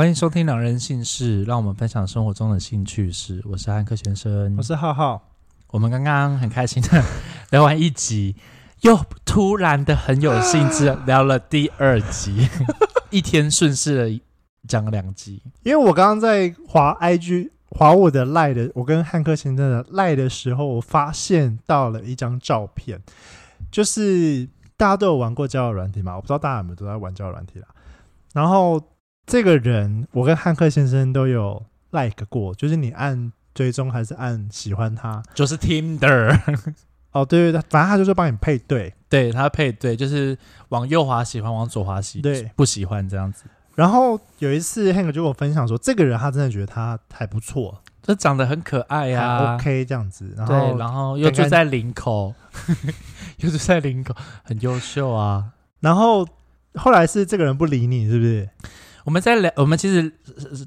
欢迎收听《两人姓氏》，让我们分享生活中的兴趣事。我是汉克先生，我是浩浩。我们刚刚很开心的 聊完一集，又突然的很有兴致聊了第二集，一天顺势的讲了两集。因为我刚刚在滑 IG 滑我的赖的，我跟汉克先生的赖的时候，我发现到了一张照片，就是大家都有玩过交友软体嘛？我不知道大家有没有都在玩交友软体啦。然后。这个人，我跟汉克先生都有 like 过，就是你按追踪还是按喜欢他，就是 Tinder。哦，对对对，反正他就是帮你配对，对他配对，就是往右滑喜欢，往左滑喜对不喜欢这样子。然后有一次汉克就跟我分享说，这个人他真的觉得他还不错，就长得很可爱呀、啊、，OK 这样子。然后对，然后又住在林口，又住在林口，很优秀啊。然后后来是这个人不理你，是不是？我们在聊，我们其实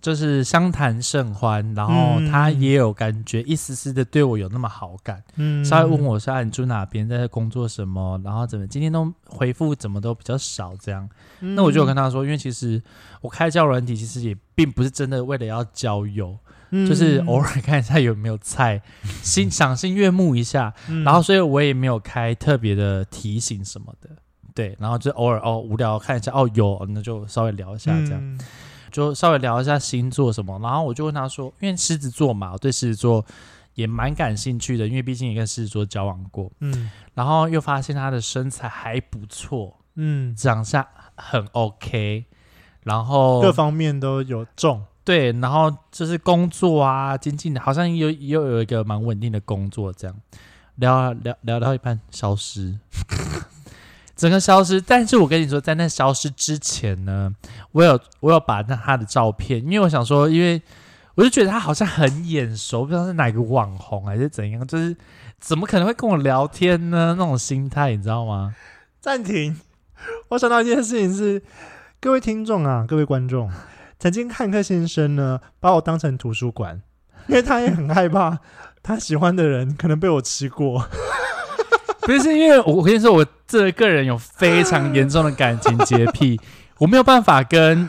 就是相谈甚欢，然后他也有感觉一丝丝的对我有那么好感，嗯，稍微问我说：“啊你住哪边，在工作什么？然后怎么今天都回复怎么都比较少这样。嗯”那我就有跟他说，因为其实我开交友软体，其实也并不是真的为了要交友，嗯、就是偶尔看一下有没有菜，心赏心悦目一下，嗯、然后所以我也没有开特别的提醒什么的。对，然后就偶尔哦无聊看一下哦有，那就稍微聊一下这样，嗯、就稍微聊一下星座什么。然后我就问他说，因为狮子座嘛，我对狮子座也蛮感兴趣的，因为毕竟也跟狮子座交往过。嗯，然后又发现他的身材还不错，嗯，长相很 OK，然后各方面都有重。对，然后就是工作啊，经济好像又又有一个蛮稳定的工作，这样聊聊聊到一半消失。整个消失，但是我跟你说，在那消失之前呢，我有我有把那他的照片，因为我想说，因为我就觉得他好像很眼熟，不知道是哪个网红还是怎样，就是怎么可能会跟我聊天呢？那种心态，你知道吗？暂停，我想到一件事情是，各位听众啊，各位观众，曾经汉克先生呢把我当成图书馆，因为他也很害怕他喜欢的人可能被我吃过。不是因为我跟你说，我这个人有非常严重的感情洁癖，我没有办法跟，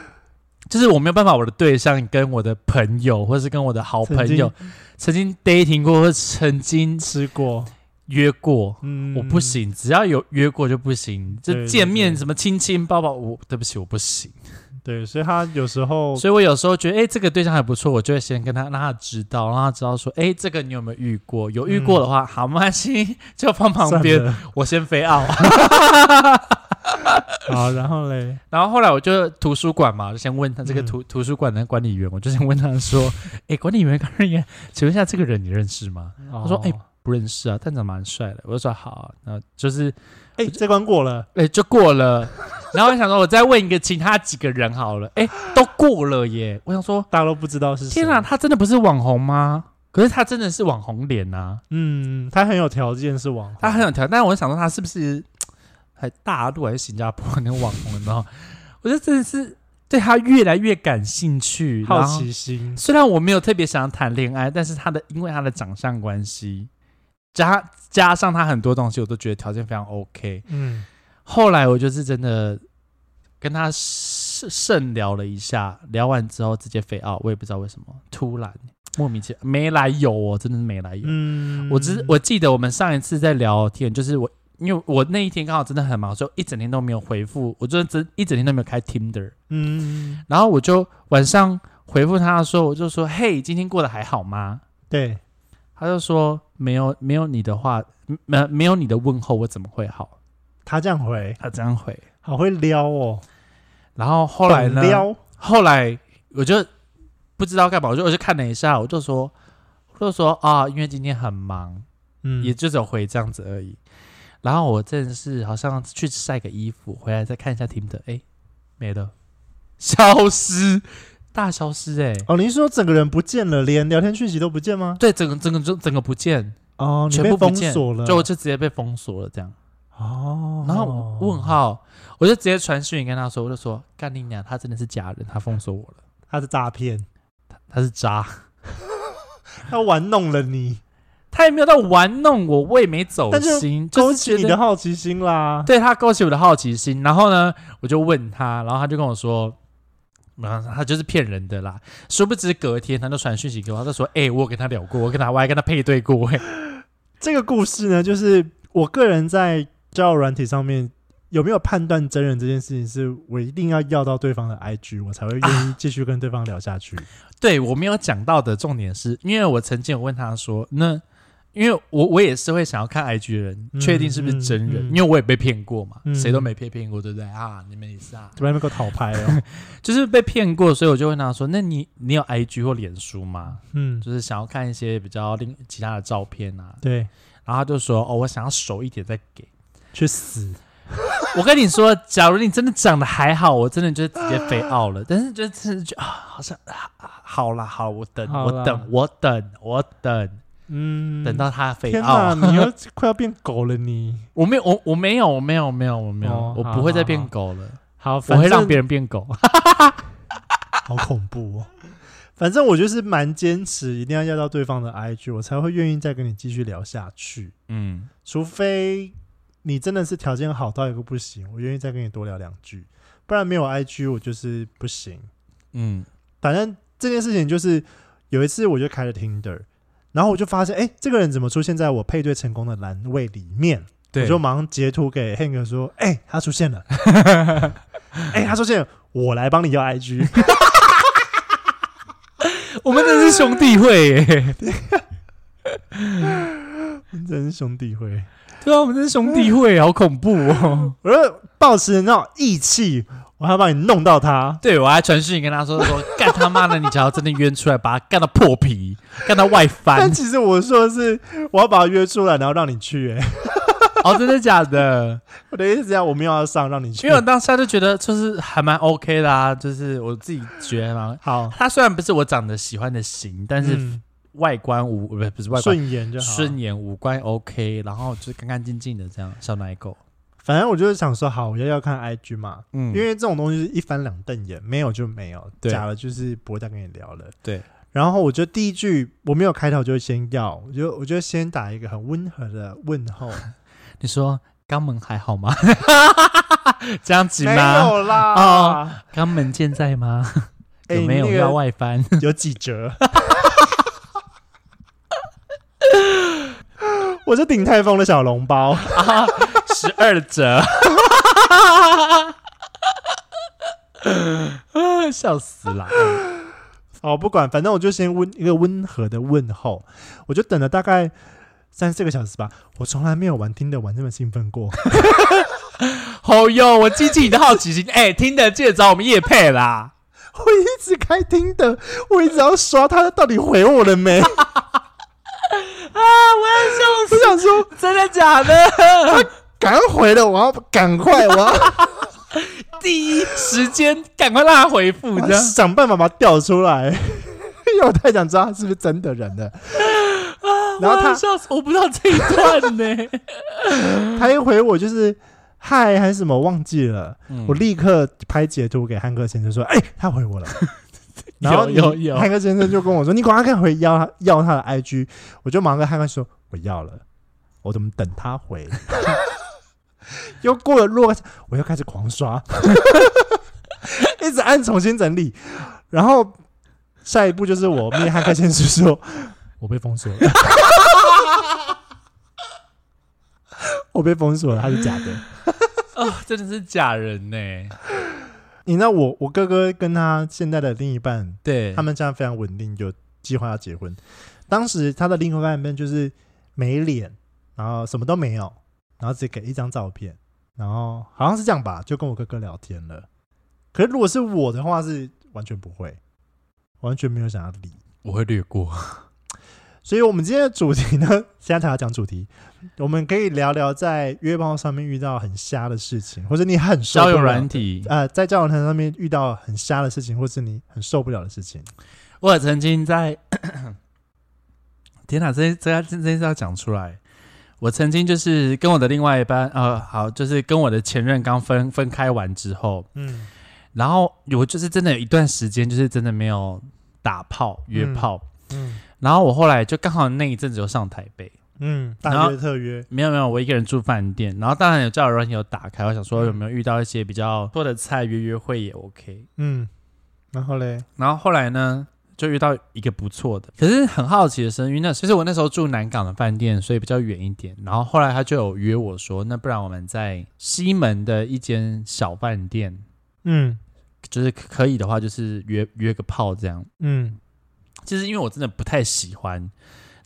就是我没有办法我的对象跟我的朋友，或是跟我的好朋友曾经。dating 过，或曾经吃过约过，嗯，我不行，只要有约过就不行，就见面什么亲亲抱抱，我对不起，我不行。对，所以他有时候，所以我有时候觉得，哎，这个对象还不错，我就会先跟他让他知道，让他知道说，哎，这个你有没有遇过？有遇过的话，嗯、好，没关系，就放旁边，我先飞奥。好，然后嘞，然后后来我就图书馆嘛，就先问他这个图、嗯、图书馆的管理员，我就先问他说，哎，管理员，管理员，请问一下，这个人你认识吗？他、哦、说，哎，不认识啊，但长蛮帅的。我就说好，那就是。哎，这关过了，哎，就过了。然后我想说，我再问一个其他几个人好了。哎，都过了耶。我想说，大家都不知道是谁。天啊，他真的不是网红吗？可是他真的是网红脸呐。嗯，他很有条件是网红，他很有条件。但是我想说，他是不是还大陆还是新加坡那个网红？然后 我觉得真的是对他越来越感兴趣，好奇心。虽然我没有特别想要谈恋爱，但是他的因为他的长相关系。加加上他很多东西，我都觉得条件非常 OK。嗯，后来我就是真的跟他甚甚聊了一下，聊完之后直接飞奥，我也不知道为什么，突然莫名其妙没来由哦，真的是没来由。嗯，我只我记得我们上一次在聊天，就是我因为我那一天刚好真的很忙，所以一整天都没有回复，我就真一整天都没有开 Tinder。嗯，然后我就晚上回复他的时候，我就说：“嘿，今天过得还好吗？”对。他就说没有没有你的话，没没有你的问候，我怎么会好？他这样回，他这样回，好会撩哦。然后后来呢？撩。后来我就不知道干嘛，我就我就看了一下，我就说，我就说啊，因为今天很忙，嗯，也就只有回这样子而已。然后我真的是好像去晒个衣服，回来再看一下 Tinder，哎，没了，消失。大消失哎、欸！哦，你是说整个人不见了，连聊天讯息都不见吗？对，整个整个就整个不见哦，全部封锁了，就我就直接被封锁了这样。哦，然后问号，我就直接传讯跟他说，我就说干你娘，他真的是假人，他封锁我了，他是诈骗，他他是渣，他玩弄了你，他也没有到玩弄我，我也没走心，勾起你的好奇心啦。对，他勾起我的好奇心，然后呢，我就问他，然后他就跟我说。然后他就是骗人的啦。殊不知隔天他就传讯息给我，他就说：“哎、欸，我跟他聊过，我跟他我还跟他配对过。”哎，这个故事呢，就是我个人在交友软体上面有没有判断真人这件事情，是我一定要要到对方的 IG，我才会愿意继续跟对方聊下去。啊、对我没有讲到的重点是，因为我曾经有问他说：“那。”因为我我也是会想要看 IG 的人，嗯、确定是不是真人，嗯嗯、因为我也被骗过嘛，谁、嗯、都没被骗过，对不对啊？你们也是啊，这边那个讨拍哦，就是被骗过，所以我就问他说：“那你你有 IG 或脸书吗？”嗯，就是想要看一些比较另其他的照片啊。对，然后他就说：“哦，我想要熟一点再给。”去死！我跟你说，假如你真的长得还好，我真的就直接飞傲了。但是就真的就啊，好像好啦，好，我等，啦我等，我等，我等。嗯，等到他飞奥，你要快要变狗了你！我没有，我我没有，我没有，没有，我没有，哦、我不会再变狗了。好，好，我会让别人变狗。好恐怖哦！反正我就是蛮坚持，一定要要到对方的 IG，我才会愿意再跟你继续聊下去。嗯，除非你真的是条件好到一个不行，我愿意再跟你多聊两句。不然没有 IG，我就是不行。嗯，反正这件事情就是有一次我就开了 Tinder。然后我就发现，哎，这个人怎么出现在我配对成功的栏位里面？对，我就马上截图给 Hank 说，哎，他出现了，哎，他出现了，我来帮你要 IG。我们真是兄弟会 真是兄弟会。对啊，我们这是兄弟会，好恐怖哦！我说抱持那种义气。我还要把你弄到他，对，我还传讯跟他说说，干他妈的，你只要真的约出来，把他干到破皮，干到外翻。但其实我说的是，我要把他约出来，然后让你去。哎，哦，真的假的？我的意思是这样，我没有要上，让你去。因为我当下就觉得，就是还蛮 OK 的啊，就是我自己觉得嘛。好，他虽然不是我长得喜欢的型，但是外观五不是不是外观顺眼就好，顺眼五官 OK，然后就是干干净净的这样小奶狗。反正我就是想说，好，我要要看 IG 嘛，嗯，因为这种东西是一翻两瞪眼，没有就没有，对假的就是不会再跟你聊了。对，然后我就第一句我没有开头就先要，我就我就先打一个很温和的问候。你说肛门还好吗？这样子吗？没有啦。哦，肛门健在吗？有没有要外翻？有几折？我是鼎泰丰的小笼包啊。十二折，笑死了！哦，不管，反正我就先温一个温和的问候，我就等了大概三四个小时吧。我从来没有玩听的玩这么兴奋过。好哟、哦，我激起你的好奇心，哎、欸，听的记得找我们叶配啦！我一直开听的，我一直要刷他到底回我了没？啊！我要笑死！我想说，真的假的？赶快回了，我要赶快，我要 第一时间赶快让他回复，想办法把他调出来，因为我太想知道他是不是真的人了。啊、然后他笑死，我不知道这一段呢。他一回我就是嗨还是什么忘记了，嗯、我立刻拍截图给汉克先生说：“哎、欸，他回我了。”然后有有汉克先生就跟我说：“你赶快回要他要他的 IG。”我就马上跟汉克说：“我要了，我怎么等他回？” 又过了若，我又开始狂刷，一直按重新整理，然后下一步就是我面汉克先生说，我被封锁了，我被封锁了，他是假的，哦，真的是假人呢。你知道我我哥哥跟他现在的另一半，对，他们这样非常稳定，就计划要结婚。当时他的另一半就是没脸，然后什么都没有。然后只给一张照片，然后好像是这样吧，就跟我哥哥聊天了。可是如果是我的话，是完全不会，完全没有想要理，我会略过。所以，我们今天的主题呢，现在才要讲主题，我们可以聊聊在约炮上面遇到很瞎的事情，或者你很交友软体呃，在交友软体上面遇到很瞎的事情，或是你很受不了的事情。我曾经在，天哪，这这这这是要讲出来。我曾经就是跟我的另外一半，呃，好，就是跟我的前任刚分分开完之后，嗯，然后我就是真的有一段时间，就是真的没有打炮约炮，然后我后来就刚好那一阵子就上台北，嗯，大约特约，没有没有，我一个人住饭店，然后当然有交友软件有打开，我想说有没有遇到一些比较多的菜约约会也 OK，嗯，然后嘞，然后后来呢，就遇到一个不错的，可是很好奇的是，因为那其实我那时候住南港的饭店，所以比较远一点。然后后来他就有约我说，那不然我们在西门的一间小饭店，嗯，就是可以的话，就是约约个炮这样。嗯，其实因为我真的不太喜欢，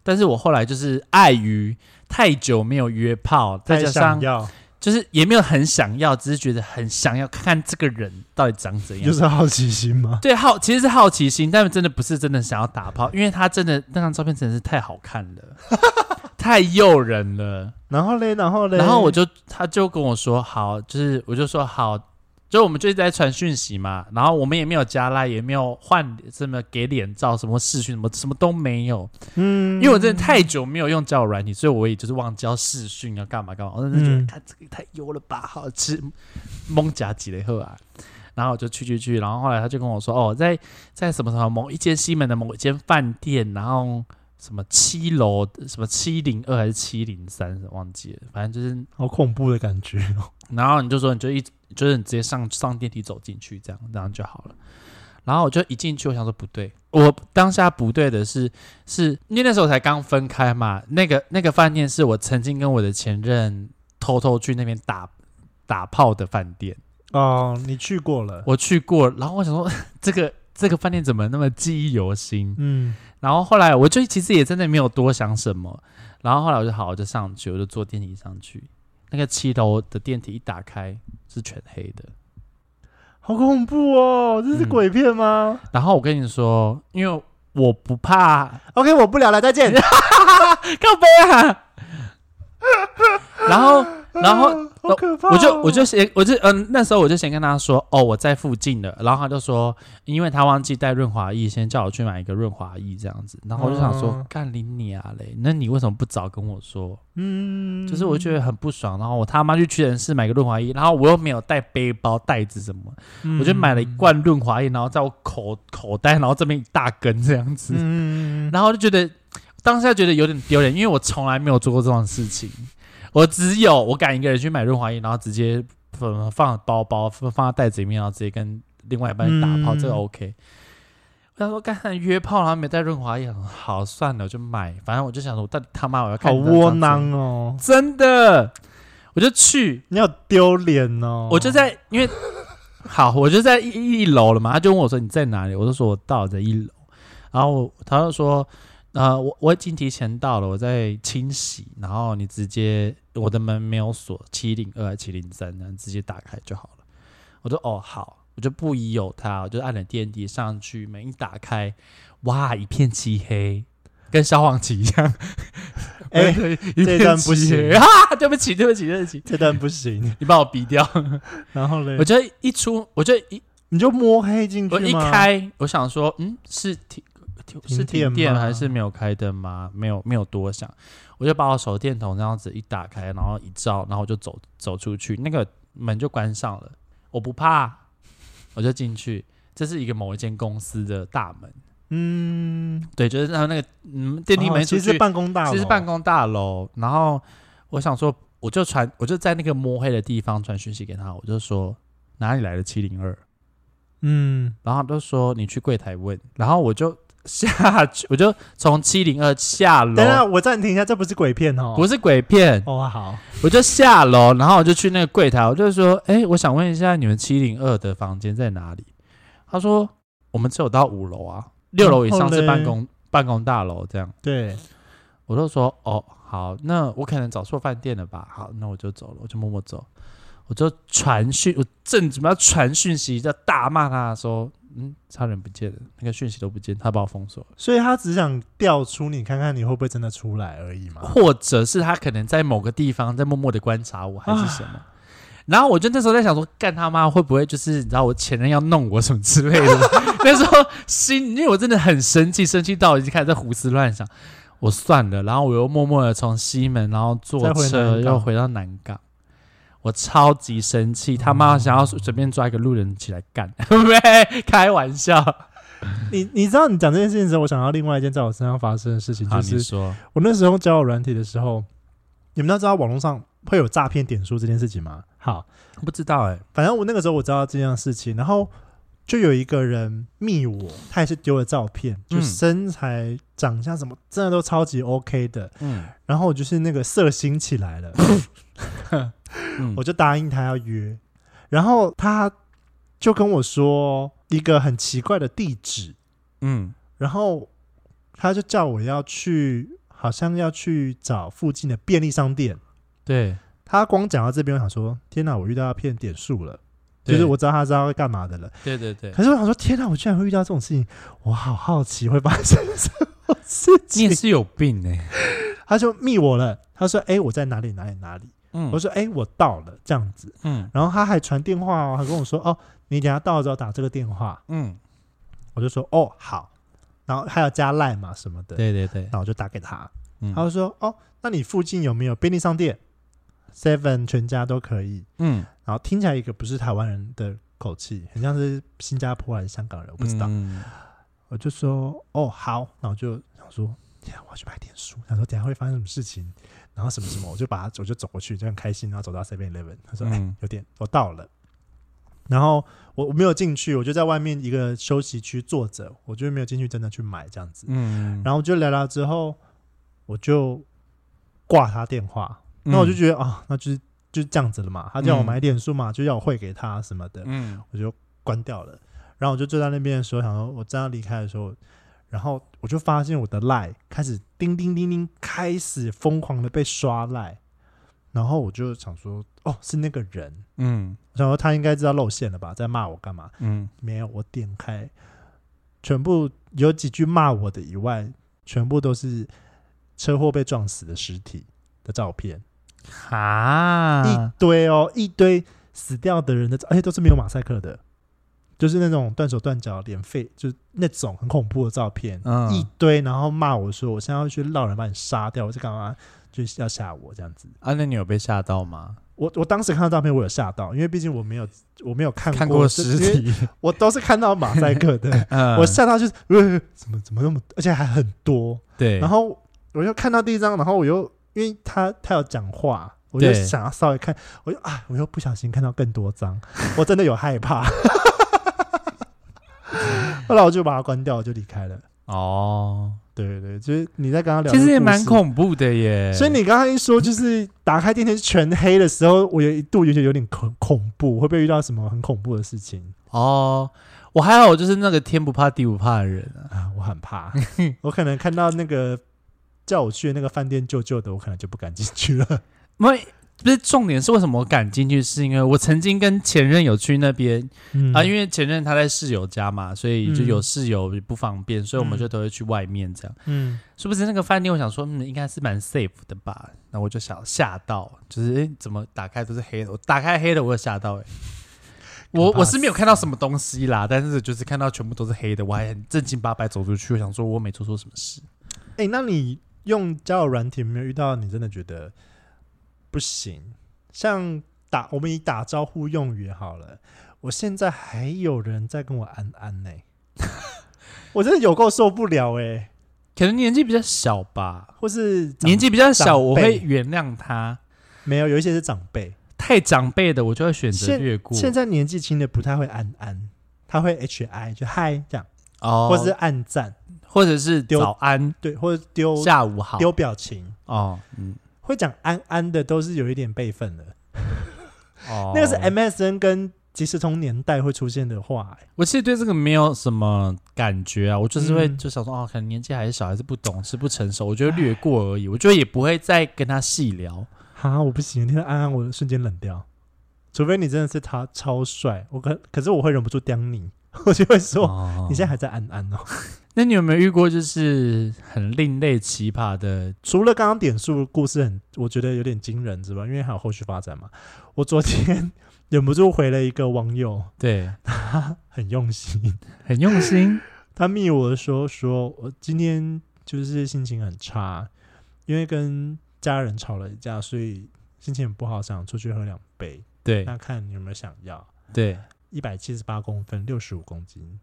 但是我后来就是碍于太久没有约炮，再加上。就是也没有很想要，只是觉得很想要看看这个人到底长怎样，就是好奇心吗？对，好，其实是好奇心，但是真的不是真的想要打炮，因为他真的那张照片真的是太好看了，太诱人了。然后嘞，然后嘞，然后我就他就跟我说好，就是我就说好。就我们就一直在传讯息嘛，然后我们也没有加拉，也没有换什么给脸照，什么视讯，什么什么都没有。嗯，因为我真的太久没有用交友软体，所以我也就是忘记要视讯要干嘛干嘛。我真的觉得看这个太油了吧，好吃，蒙夹几雷后啊。然后我就去去去，然后后来他就跟我说，哦，在在什么什么某一间西门的某一间饭店，然后什么七楼什么七零二还是七零三，忘记了，反正就是好恐怖的感觉哦。然后你就说你就一。就是你直接上上电梯走进去，这样这样就好了。然后我就一进去，我想说不对，我当下不对的是，是因为那时候才刚分开嘛。那个那个饭店是我曾经跟我的前任偷偷去那边打打炮的饭店。哦，你去过了？我去过。然后我想说，这个这个饭店怎么那么记忆犹新？嗯。然后后来我就其实也真的没有多想什么。然后后来我就好，我就上去，我就坐电梯上去。那个七楼的电梯一打开是全黑的，好恐怖哦！这是鬼片吗？嗯、然后我跟你说，因为我不怕，OK，我不聊了，再见。靠北啊！然后。然后，好可怕哦，我就我就先我就嗯，那时候我就先跟他说，哦，我在附近的。然后他就说，因为他忘记带润滑液，先叫我去买一个润滑液这样子。然后我就想说，干你你啊嘞！那你为什么不早跟我说？嗯，就是我觉得很不爽。然后我他妈去屈臣氏买个润滑液，然后我又没有带背包袋子什么，嗯，我就买了一罐润滑液，然后在我口口袋，然后这边一大根这样子。嗯，然后就觉得当下觉得有点丢脸，因为我从来没有做过这种事情。我只有我敢一个人去买润滑液，然后直接放放包包，放放在袋子里面，然后直接跟另外一半打炮，嗯、这个 OK。我想说刚才约炮，然后没带润滑液，好算了，我就买。反正我就想说，我到底他妈我要看好窝囊哦，真的，我就去，你好丢脸哦。我就在因为好，我就在一一楼了嘛，他就问我说你在哪里，我就说我到了在一楼，然后他就说。呃，我我已经提前到了，我在清洗，然后你直接我的门没有锁，七零二七零三，然后直接打开就好了。我说哦好，我就不疑有他，我就按了电梯上去，门一打开，哇，一片漆黑，跟消防旗一样。哎、欸，这段不行啊！对不起，对不起，对不起，这段不行，你把我逼掉。然后嘞，我觉得一出，我觉得一你就摸黑进去我一开，我想说，嗯，是挺。是停电还是没有开灯吗？没有，没有多想，我就把我手电筒这样子一打开，然后一照，然后我就走走出去，那个门就关上了。我不怕，我就进去。这是一个某一间公司的大门。嗯，对，就是然后那个嗯电梯门其实办公大楼，其实办公大楼。然后我想说，我就传，我就在那个摸黑的地方传讯息给他，我就说哪里来的七零二？嗯，然后他就说你去柜台问，然后我就。下去，我就从七零二下楼。等下，我暂停一下，这不是鬼片哦，不是鬼片哦。好，我就下楼，然后我就去那个柜台，我就说：“哎、欸，我想问一下，你们七零二的房间在哪里？”他说：“我们只有到五楼啊，六楼以上是办公办公大楼。”这样，对，我就说：“哦，好，那我可能找错饭店了吧？好，那我就走了，我就默默走，我就传讯，我正准备要传讯息，就大骂他说。”嗯，差人不见了，那个讯息都不见，他把我封锁了。所以他只想调出你，看看你会不会真的出来而已嘛？或者是他可能在某个地方在默默的观察我，还是什么？啊、然后我就那时候在想说，干他妈会不会就是你知道我前任要弄我什么之类的？那时候心，因为我真的很生气，生气到已经开始在胡思乱想。我算了，然后我又默默的从西门，然后坐车回又回到南港。我超级生气，他妈想要随便抓一个路人起来干，没开玩笑。你你知道你讲这件事情的时候，我想到另外一件在我身上发生的事情，就是说我那时候交友软体的时候，你们都知道网络上会有诈骗点数这件事情吗？好，不知道哎、欸，反正我那个时候我知道这件事情，然后就有一个人密我，他也是丢了照片，就身材长相什么真的都超级 OK 的。嗯，然后我就是那个色心起来了，嗯、我就答应他要约，然后他就跟我说一个很奇怪的地址，嗯，然后他就叫我要去，好像要去找附近的便利商店。对。他光讲到这边，我想说：天哪，我遇到要骗点数了，就是我知道他知道会干嘛的了。对对对。可是我想说：天哪，我居然会遇到这种事情，我好好奇会发生什么事情。你也是有病哎、欸！他就密我了，他说：哎、欸，我在哪里哪里哪里？嗯，我说：哎、欸，我到了，这样子。嗯，然后他还传电话哦，还跟我说：哦，你等下到了之后打这个电话。嗯，我就说：哦，好。然后还要加赖嘛什么的。对对对。然后我就打给他，嗯、他就说：哦，那你附近有没有便利商店？Seven 全家都可以，嗯，然后听起来一个不是台湾人的口气，很像是新加坡还是香港人，我不知道。嗯、我就说哦好，然后就想说，我要去买点书，想说等下会发生什么事情，然后什么什么，我就把他，我就走过去，就很开心，然后走到 Seven Eleven，他说哎、嗯欸、有点，我到了，然后我我没有进去，我就在外面一个休息区坐着，我就没有进去真的去买这样子，嗯，然后就聊聊之后，我就挂他电话。那我就觉得啊，那就是就是这样子了嘛。他叫我买点数嘛，嗯、就要我汇给他什么的。嗯，我就关掉了。然后我就坐在那边的时候，想说我正要离开的时候，然后我就发现我的赖开始叮叮叮叮，开始疯狂的被刷赖。然后我就想说，哦，是那个人。嗯，我想说他应该知道露馅了吧，在骂我干嘛？嗯，没有。我点开，全部有几句骂我的以外，全部都是车祸被撞死的尸体的照片。啊，一堆哦，一堆死掉的人的，而且都是没有马赛克的，就是那种断手断脚、脸废，就是那种很恐怖的照片，嗯、一堆，然后骂我说：“我现在要去闹人把你杀掉，我是干嘛？就是要吓我这样子。”啊，那你有被吓到吗？我我当时看到照片，我有吓到，因为毕竟我没有我没有看过，看过尸体，我都是看到马赛克的，嗯、我吓到就是呃，怎么怎么那么，而且还很多，对，然后我又看到第一张，然后我又。因为他他有讲话，我就想要稍微看，我就啊，我又不小心看到更多张，我真的有害怕。后来我就把它关掉，我就离开了。哦，对对对，就是你在跟他聊，其实也蛮恐怖的耶。所以你刚刚一说，就是打开电梯全黑的时候，我有一度觉得有点恐恐怖，会不会遇到什么很恐怖的事情？哦，我还好，我就是那个天不怕地不怕的人啊，啊我很怕，我可能看到那个。叫我去那个饭店旧旧的，我可能就不敢进去了。不是重点是为什么我敢进去，是因为我曾经跟前任有去那边、嗯、啊，因为前任他在室友家嘛，所以就有室友不方便，嗯、所以我们就都会去外面这样。嗯，是不是那个饭店？我想说，嗯，应该是蛮 safe 的吧。那我就想吓到，就是哎，怎么打开都是黑的？我打开黑的，我有吓到哎、欸。我我是没有看到什么东西啦，但是就是看到全部都是黑的，我还很正经八百走出去，我想说我没做错什么事。哎、欸，那你？用交友软体没有遇到你真的觉得不行，像打我们以打招呼用语好了，我现在还有人在跟我安安呢、欸，我真的有够受不了哎、欸，可能年纪比较小吧，或是年纪比较小，我会原谅他。没有，有一些是长辈，太长辈的我就会选择略过。现在年纪轻的不太会安安，他会 H I 就嗨这样，哦，或者是暗赞。或者是早安，对，或者丢下午好，丢表情。哦，嗯，会讲安安的都是有一点辈分的，哦，那个是 MSN 跟即时通年代会出现的话、欸。我其实对这个没有什么感觉啊，我就是会就想说，哦，可能年纪还是小，还是不懂事、不成熟，我觉得略过而已，我觉得也不会再跟他细聊。哈，我不行，听到安安，我瞬间冷掉，除非你真的是他超帅，我可可是我会忍不住刁你，我就会说，哦、你现在还在安安哦。那你有没有遇过就是很另类奇葩的？除了刚刚点数故事很，我觉得有点惊人，是吧？因为还有后续发展嘛。我昨天忍不住回了一个网友，对，他很用心，很用心。他密我说说我今天就是心情很差，因为跟家人吵了一架，所以心情很不好，想出去喝两杯。对，那看你有没有想要？对，一百七十八公分，六十五公斤，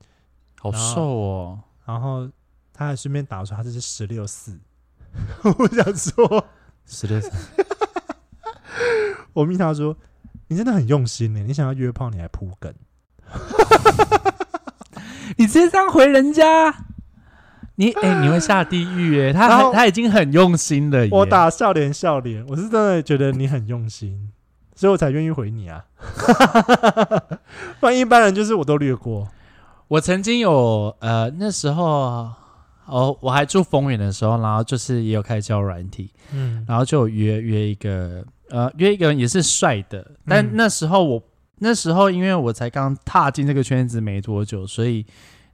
好瘦哦。然后他还顺便打出他这是十六四，我想说十六四，我密他说你真的很用心呢，你想要约炮你还铺梗，你直接这样回人家，你哎、欸，你会下地狱哎！他他已经很用心了。我打笑脸笑脸，我是真的觉得你很用心，所以我才愿意回你啊。不然一般人就是我都略过。我曾经有呃那时候哦，我还住丰原的时候，然后就是也有开交友软体，嗯，然后就约约一个呃约一个人也是帅的，但那时候我。那时候，因为我才刚踏进这个圈子没多久，所以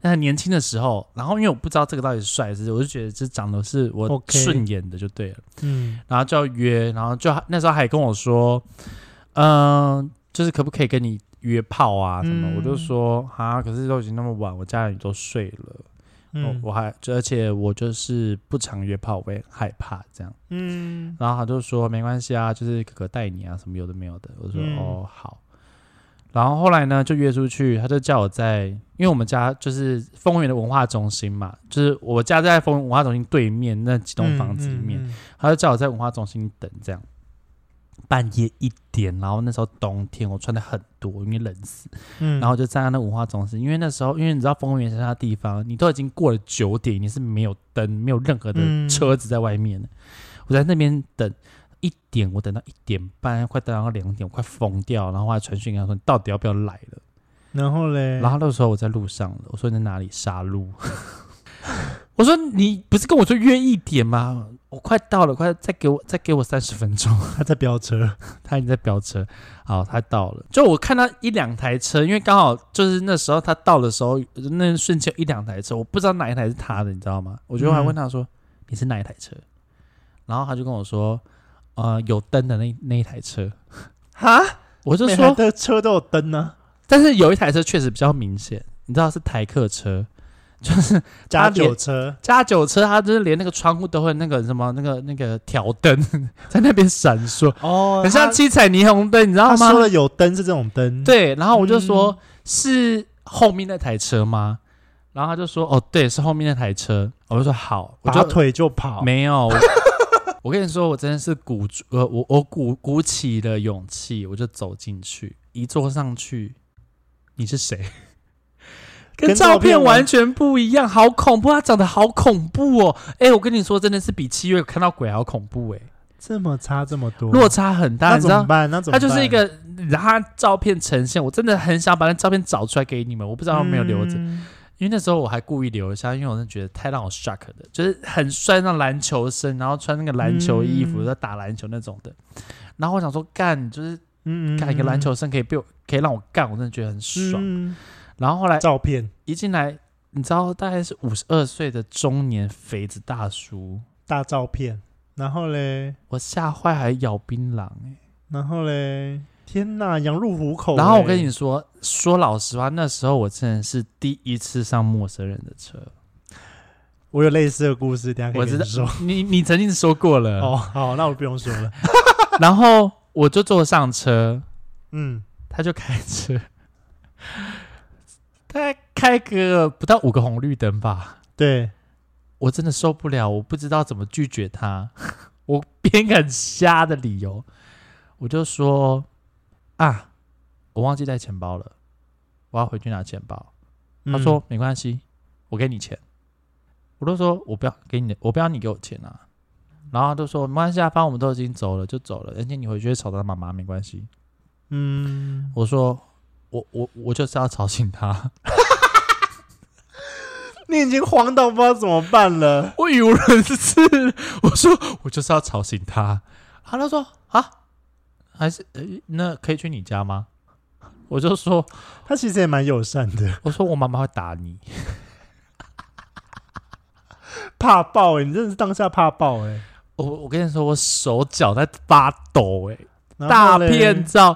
那年轻的时候，然后因为我不知道这个到底是帅还是，我就觉得这长得是我顺眼的就对了。嗯，然后就要约，然后就那时候还跟我说，嗯、呃，就是可不可以跟你约炮啊什么？嗯、我就说啊，可是都已经那么晚，我家人都睡了。嗯，我还而且我就是不常约炮，我也害怕这样。嗯，然后他就说没关系啊，就是哥哥带你啊，什么有的没有的。我说、嗯、哦好。然后后来呢，就约出去，他就叫我在，因为我们家就是丰原的文化中心嘛，就是我家在丰原文化中心对面那几栋房子里面，他就叫我在文化中心等，这样半夜一点，然后那时候冬天，我穿的很多，因为冷死，嗯、然后就站在那文化中心，因为那时候，因为你知道丰原是那地方，你都已经过了九点，你是没有灯，没有任何的车子在外面的，嗯、我在那边等。一点，我等到一点半，快等到两点，我快疯掉。然后我还传讯跟他说：“你到底要不要来了？”然后嘞，然后那个时候我在路上了。我说：“你在哪里？杀戮？” 我说：“你不是跟我说约一点吗？我快到了，快再给我再给我三十分钟。”他在飙车，他已经在飙车。好，他到了。就我看到一两台车，因为刚好就是那时候他到的时候，那瞬间一两台车，我不知道哪一台是他的，你知道吗？我就还问他说：“嗯、你是哪一台车？”然后他就跟我说。呃，有灯的那那一台车，哈，我就说的车都有灯呢，但是有一台车确实比较明显，你知道是台客车，就是加酒车，加酒车，它就是连那个窗户都会那个什么那个那个条灯 在那边闪烁哦，很像七彩霓虹灯，你知道吗？他说的有灯是这种灯，对，然后我就说、嗯、是后面那台车吗？然后他就说哦，对，是后面那台车，我就说好，我就腿就跑，没有。我跟你说，我真的是鼓足呃，我我鼓鼓起了勇气，我就走进去，一坐上去，你是谁？跟照片完全不一样，好恐怖！他长得好恐怖哦！哎、欸，我跟你说，真的是比七月看到鬼还要恐怖哎！这么差这么多，落差很大，那怎么办？那怎么办？他就是一个，然后他照片呈现，我真的很想把那照片找出来给你们，我不知道有没有留着。嗯因为那时候我还故意留一下，因为我真的觉得太让我 shock 的，就是很帅，那篮球生，然后穿那个篮球衣服在打篮球那种的。然后我想说干，就是干一个篮球生可以被我可以让我干，我真的觉得很爽。然后后来照片一进来，你知道大概是五十二岁的中年肥子大叔，大照片。然后嘞，我吓坏还咬槟榔哎。然后嘞。天呐，羊入虎口！然后我跟你说，说老实话，那时候我真的是第一次上陌生人的车。我有类似的故事，等下可以跟你说。你你曾经说过了哦，好，那我不用说了。然后我就坐上车，嗯，他就开车，大概开个不到五个红绿灯吧。对，我真的受不了，我不知道怎么拒绝他。我编个很瞎的理由，我就说。啊！我忘记带钱包了，我要回去拿钱包。他说：“嗯、没关系，我给你钱。”我都说：“我不要给你，我不要你给我钱啊。”然后他都说：“没关系啊，反正我们都已经走了，就走了。而且你回去会吵到他妈妈，没关系。”嗯，我说：“我我我就是要吵醒他。”你已经慌到不知道怎么办了，我语无伦次。我说：“我就是要吵醒他。”他都说：“啊。”还是呃，那可以去你家吗？我就说 他其实也蛮友善的。我说我妈妈会打你，怕爆哎、欸！你真的是当下怕爆哎、欸！我我跟你说，我手脚在发抖哎、欸！大片照，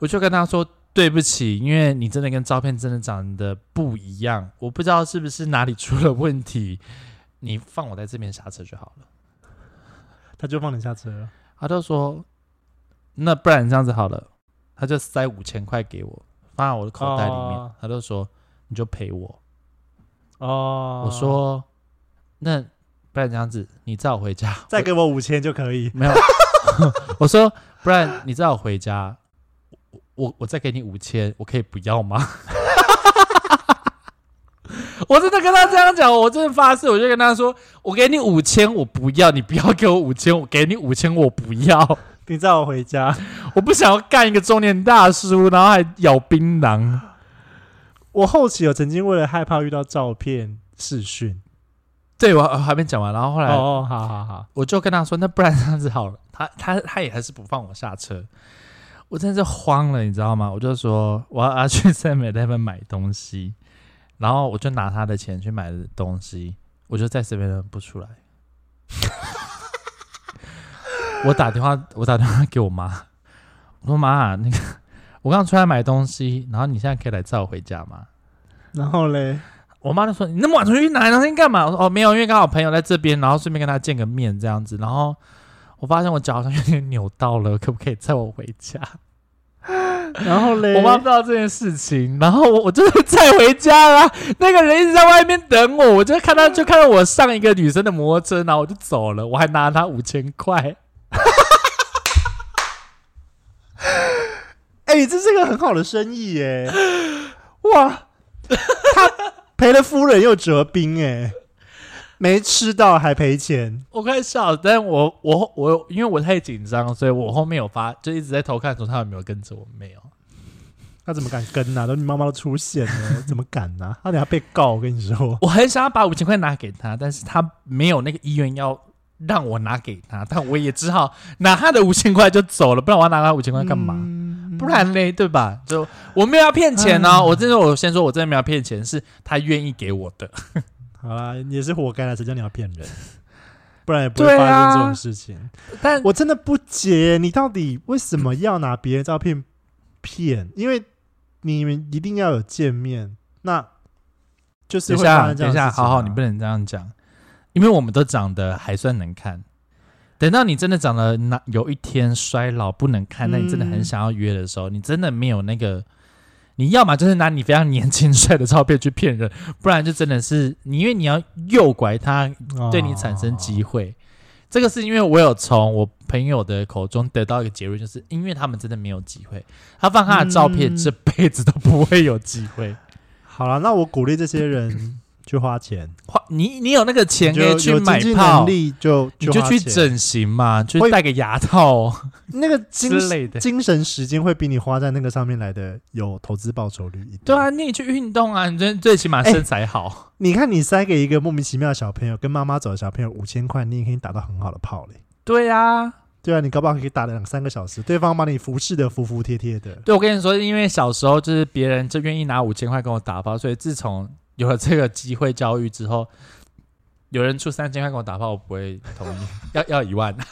我就跟他说对不起，因为你真的跟照片真的长得不一样，我不知道是不是哪里出了问题。你放我在这边下车就好了。他就放你下车了。他就说。那不然这样子好了，他就塞五千块给我，放在我的口袋里面。哦、他就说：“你就赔我。”哦，我说：“那不然这样子，你载我回家，再给我五千就可以。”没有，我说：“不然你载我回家，我我再给你五千，我可以不要吗？” 我真的跟他这样讲，我真的发誓，我就跟他说，我给你五千，我不要，你不要给我五千，我给你五千，我不要，你载我回家，我不想要干一个中年大叔，然后还咬槟榔。我后期有曾经为了害怕遇到照片视讯，对我还没讲完，然后后来哦，好好好，我就跟他说，那不然这样子好了，他他他也还是不放我下车。我真的是慌了，你知道吗？我就说我要 要去 Seven Eleven 买东西，然后我就拿他的钱去买的东西，我就在 Seven Eleven 不出来。我打电话，我打电话给我妈，我说妈，那个我刚出来买东西，然后你现在可以来载我回家吗？然后嘞，我妈就说你那么晚出去拿东西干嘛？我说哦没有，因为刚好朋友在这边，然后顺便跟他见个面这样子，然后。我发现我脚好像有点扭到了，可不可以载我回家？然后嘞，我妈不知道这件事情，然后我我就是载回家了。那个人一直在外面等我，我就看到 就看到我上一个女生的摩托车，然后我就走了，我还拿了她五千块。哎、欸，这是个很好的生意耶！哇，他赔了夫人又折兵哎。没吃到还赔钱，我快笑。但我我我，因为我太紧张，所以我后面有发，就一直在偷看说他有没有跟着我。没有，他怎么敢跟呢、啊？都你妈妈都出现了，怎么敢呢、啊？他等下被告，我跟你说。我很想要把五千块拿给他，但是他没有那个意愿要让我拿给他，但我也只好拿他的五千块就走了，不然我要拿他五千块干嘛？嗯、不然嘞，对吧？就我没有要骗钱呢、啊，嗯、我真的，我先说，我真的没有骗钱，是他愿意给我的。好啦，也是活该了，谁叫你要骗人？不然也不会发生这种事情。啊、但我真的不解，你到底为什么要拿别人照片骗？因为你们一定要有见面，那就是会发生这样。等一下，等一下，好好，你不能这样讲，因为我们都长得还算能看。等到你真的长得那有一天衰老不能看，那你真的很想要约的时候，嗯、你真的没有那个。你要么就是拿你非常年轻帅的照片去骗人，不然就真的是你，因为你要诱拐他对你产生机会。哦、这个是因为我有从我朋友的口中得到一个结论，就是因为他们真的没有机会，他放他的照片、嗯、这辈子都不会有机会。好了，那我鼓励这些人。去花钱，花你你有那个钱可以去买炮，就你就去整形嘛，就戴个牙套，那个精精神时间会比你花在那个上面来的有投资报酬率一点。对啊，你也去运动啊，你最最起码身材好。欸，你看你塞给一个莫名其妙的小朋友，跟妈妈走的小朋友五千块，你也可以打到很好的炮嘞。对啊，对啊，你搞不好可以打两三个小时，对方把你服侍的服服帖帖的。对，我跟你说，因为小时候就是别人就愿意拿五千块跟我打包，所以自从。有了这个机会教育之后，有人出三千块给我打炮，我不会同意。要要一万。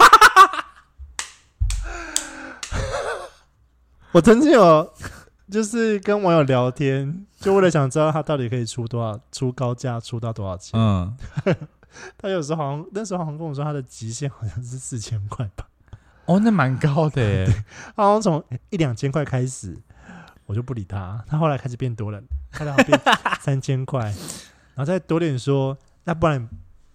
我曾经有就是跟网友聊天，就为了想知道他到底可以出多少，出高价出到多少钱。嗯，他有时候好像那时候好像跟我说他的极限好像是四千块吧。哦，那蛮高的耶。他好像从一两千块开始。我就不理他，他后来开始变多了，开到变三千块，然后再多点说，那不然，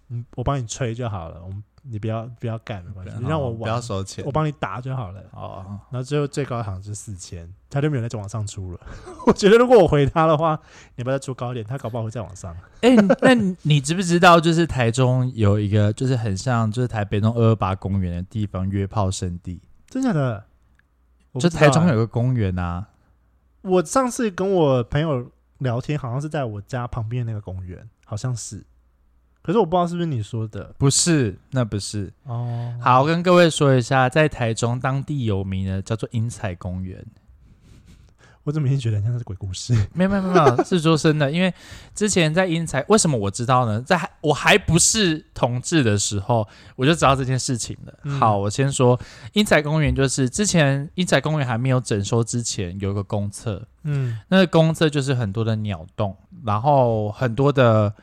嗯，我帮你吹就好了，我们你不要不要干没关系，你让我玩，不要收钱，我帮你打就好了。哦，然后最后最高好像是四千，他就没有再往上出了。我觉得如果我回他的话，你不要再出高一点，他搞不好会再往上。哎、欸，那你知不知道，就是台中有一个，就是很像就是台北那种二二八公园的地方约炮圣地，真的假的？就台中有个公园啊。我上次跟我朋友聊天，好像是在我家旁边那个公园，好像是，可是我不知道是不是你说的，不是，那不是哦。好，跟各位说一下，在台中当地有名的叫做英彩公园。我怎么一直觉得像是鬼故事？没有没有没有，是说真的。因为之前在英才，为什么我知道呢？在我还不是同志的时候，我就知道这件事情了。嗯、好，我先说英才公园，就是之前英才公园还没有整修之前，有一个公厕。嗯，那个公厕就是很多的鸟洞，然后很多的，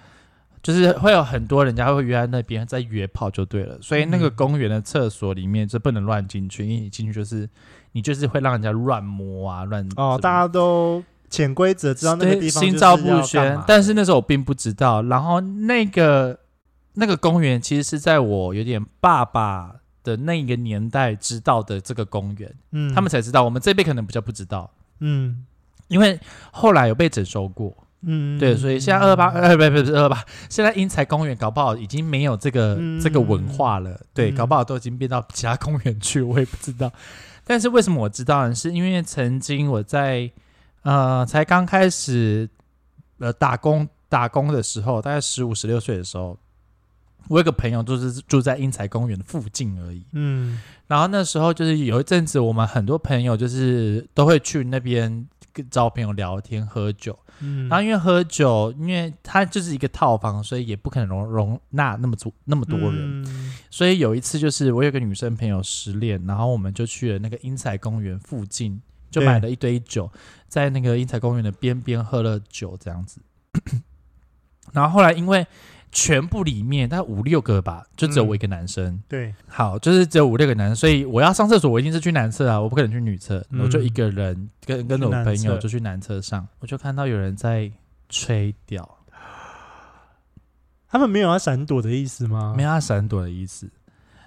就是会有很多人家会约在那边在约炮就对了。所以那个公园的厕所里面就不能乱进去，因为你进去就是。你就是会让人家乱摸啊，乱哦，大家都潜规则知道那个地方心照不宣，但是那时候我并不知道。然后那个那个公园其实是在我有点爸爸的那个年代知道的这个公园，嗯，他们才知道，我们这辈可能比较不知道，嗯，因为后来有被整修过，嗯，对，所以现在二八呃，不不不是二八，现在英才公园搞不好已经没有这个、嗯、这个文化了，对，搞不好都已经变到其他公园去，我也不知道。但是为什么我知道呢？是因为曾经我在呃才刚开始呃打工打工的时候，大概十五十六岁的时候，我有个朋友就是住在英才公园的附近而已，嗯，然后那时候就是有一阵子，我们很多朋友就是都会去那边跟找朋友聊天喝酒。嗯，然后因为喝酒，因为它就是一个套房，所以也不可能容容纳那么多那么多人。嗯、所以有一次，就是我有个女生朋友失恋，然后我们就去了那个英才公园附近，就买了一堆酒，在那个英才公园的边边喝了酒，这样子。然后后来因为。全部里面大概五六个吧，就只有我一个男生。嗯、对，好，就是只有五六个男生，所以我要上厕所，我一定是去男厕啊，我不可能去女厕。嗯、我就一个人跟跟着我朋友就去男厕上，我就看到有人在吹掉。他们没有要闪躲的意思吗？没有要闪躲的意思，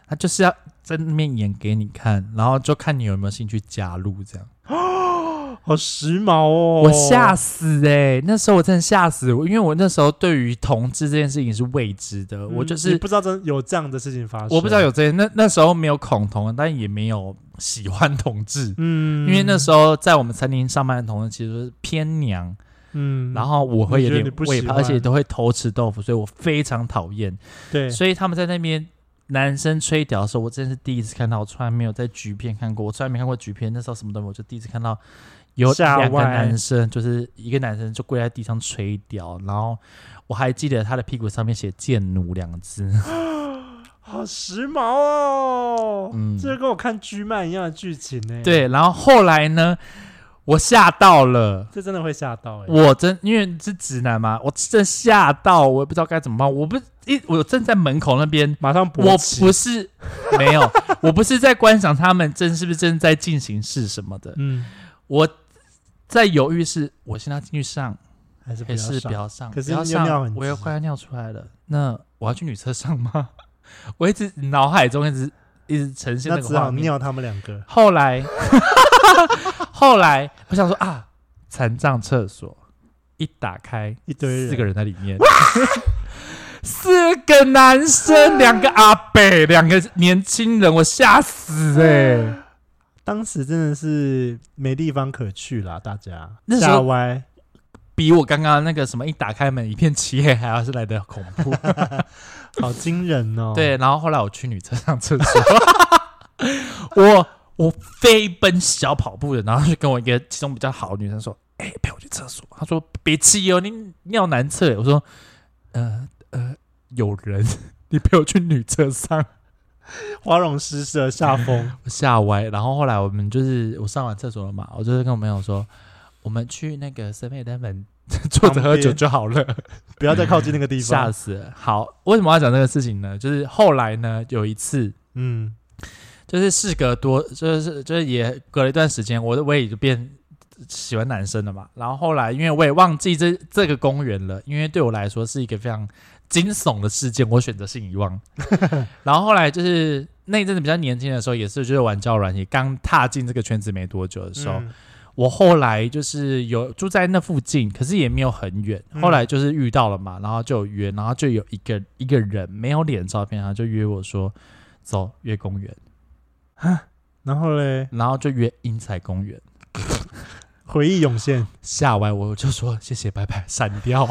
他就是要在那边演给你看，然后就看你有没有兴趣加入这样。好时髦哦！我吓死哎、欸！那时候我真的吓死我，因为我那时候对于同志这件事情是未知的，嗯、我就是不知道真有这样的事情发生。我不知道有这些，那那时候没有恐同，但也没有喜欢同志。嗯，因为那时候在我们餐厅上班的同事其实是偏娘。嗯，然后我会有点畏怕，而且都会偷吃豆腐，所以我非常讨厌。对，所以他们在那边男生吹屌的时候，我真的是第一次看到，我从来没有在橘片看过，我从来没看过橘片。那时候什么都没有，我就第一次看到。有两个男生，就是一个男生就跪在地上吹屌，然后我还记得他的屁股上面写“贱奴”两个字，好时髦哦！嗯，这跟我看 G 漫一样的剧情呢。对，然后后来呢，我吓到了，这真的会吓到哎！我真因为是直男嘛，我真吓到，我也不知道该怎么办。我不一，我正在门口那边，马上我不是没有，我不是在观赏他们正是不是正在进行是什么的，嗯，我。在犹豫是，我现在进去上还是不要上？可是要尿很，我又快要尿出来了。那我要去女厕上吗？我一直脑海中一直一直呈现那个画面。尿他们两个。后来，后来我想说啊，残障厕所一打开，一堆四个人在里面，四个男生，两个阿伯，两个年轻人，我吓死哎、欸！当时真的是没地方可去啦，大家那时候歪，比我刚刚那个什么一打开门一片漆黑还要是来的恐怖，好惊人哦！对，然后后来我去女厕上厕所，我我飞奔小跑步的，然后就跟我一个其中比较好的女生说：“哎、欸，陪我去厕所。”她说：“别气哦，你尿难测。”我说：“呃呃，有人，你陪我去女厕上。” 花容失色，吓疯，吓歪。然后后来我们就是我上完厕所了嘛，我就是跟我朋友说，我们去那个7-11 坐着喝酒就好了，不要再靠近那个地方，吓死了。好，为什么要讲这个事情呢？就是后来呢，有一次，嗯，就是事隔多，就是就是也隔了一段时间，我的我也就变喜欢男生了嘛。然后后来，因为我也忘记这这个公园了，因为对我来说是一个非常。惊悚的事件，我选择性遗忘。然后后来就是那一阵子比较年轻的时候，也是就是玩交友软体，刚踏进这个圈子没多久的时候，嗯、我后来就是有住在那附近，可是也没有很远。后来就是遇到了嘛，然后就有约，然后就有一个一个人没有脸照片，然后就约我说走约公园。然后嘞，然后就约英才公园。回忆涌现，吓歪我就说谢谢拜拜，闪掉。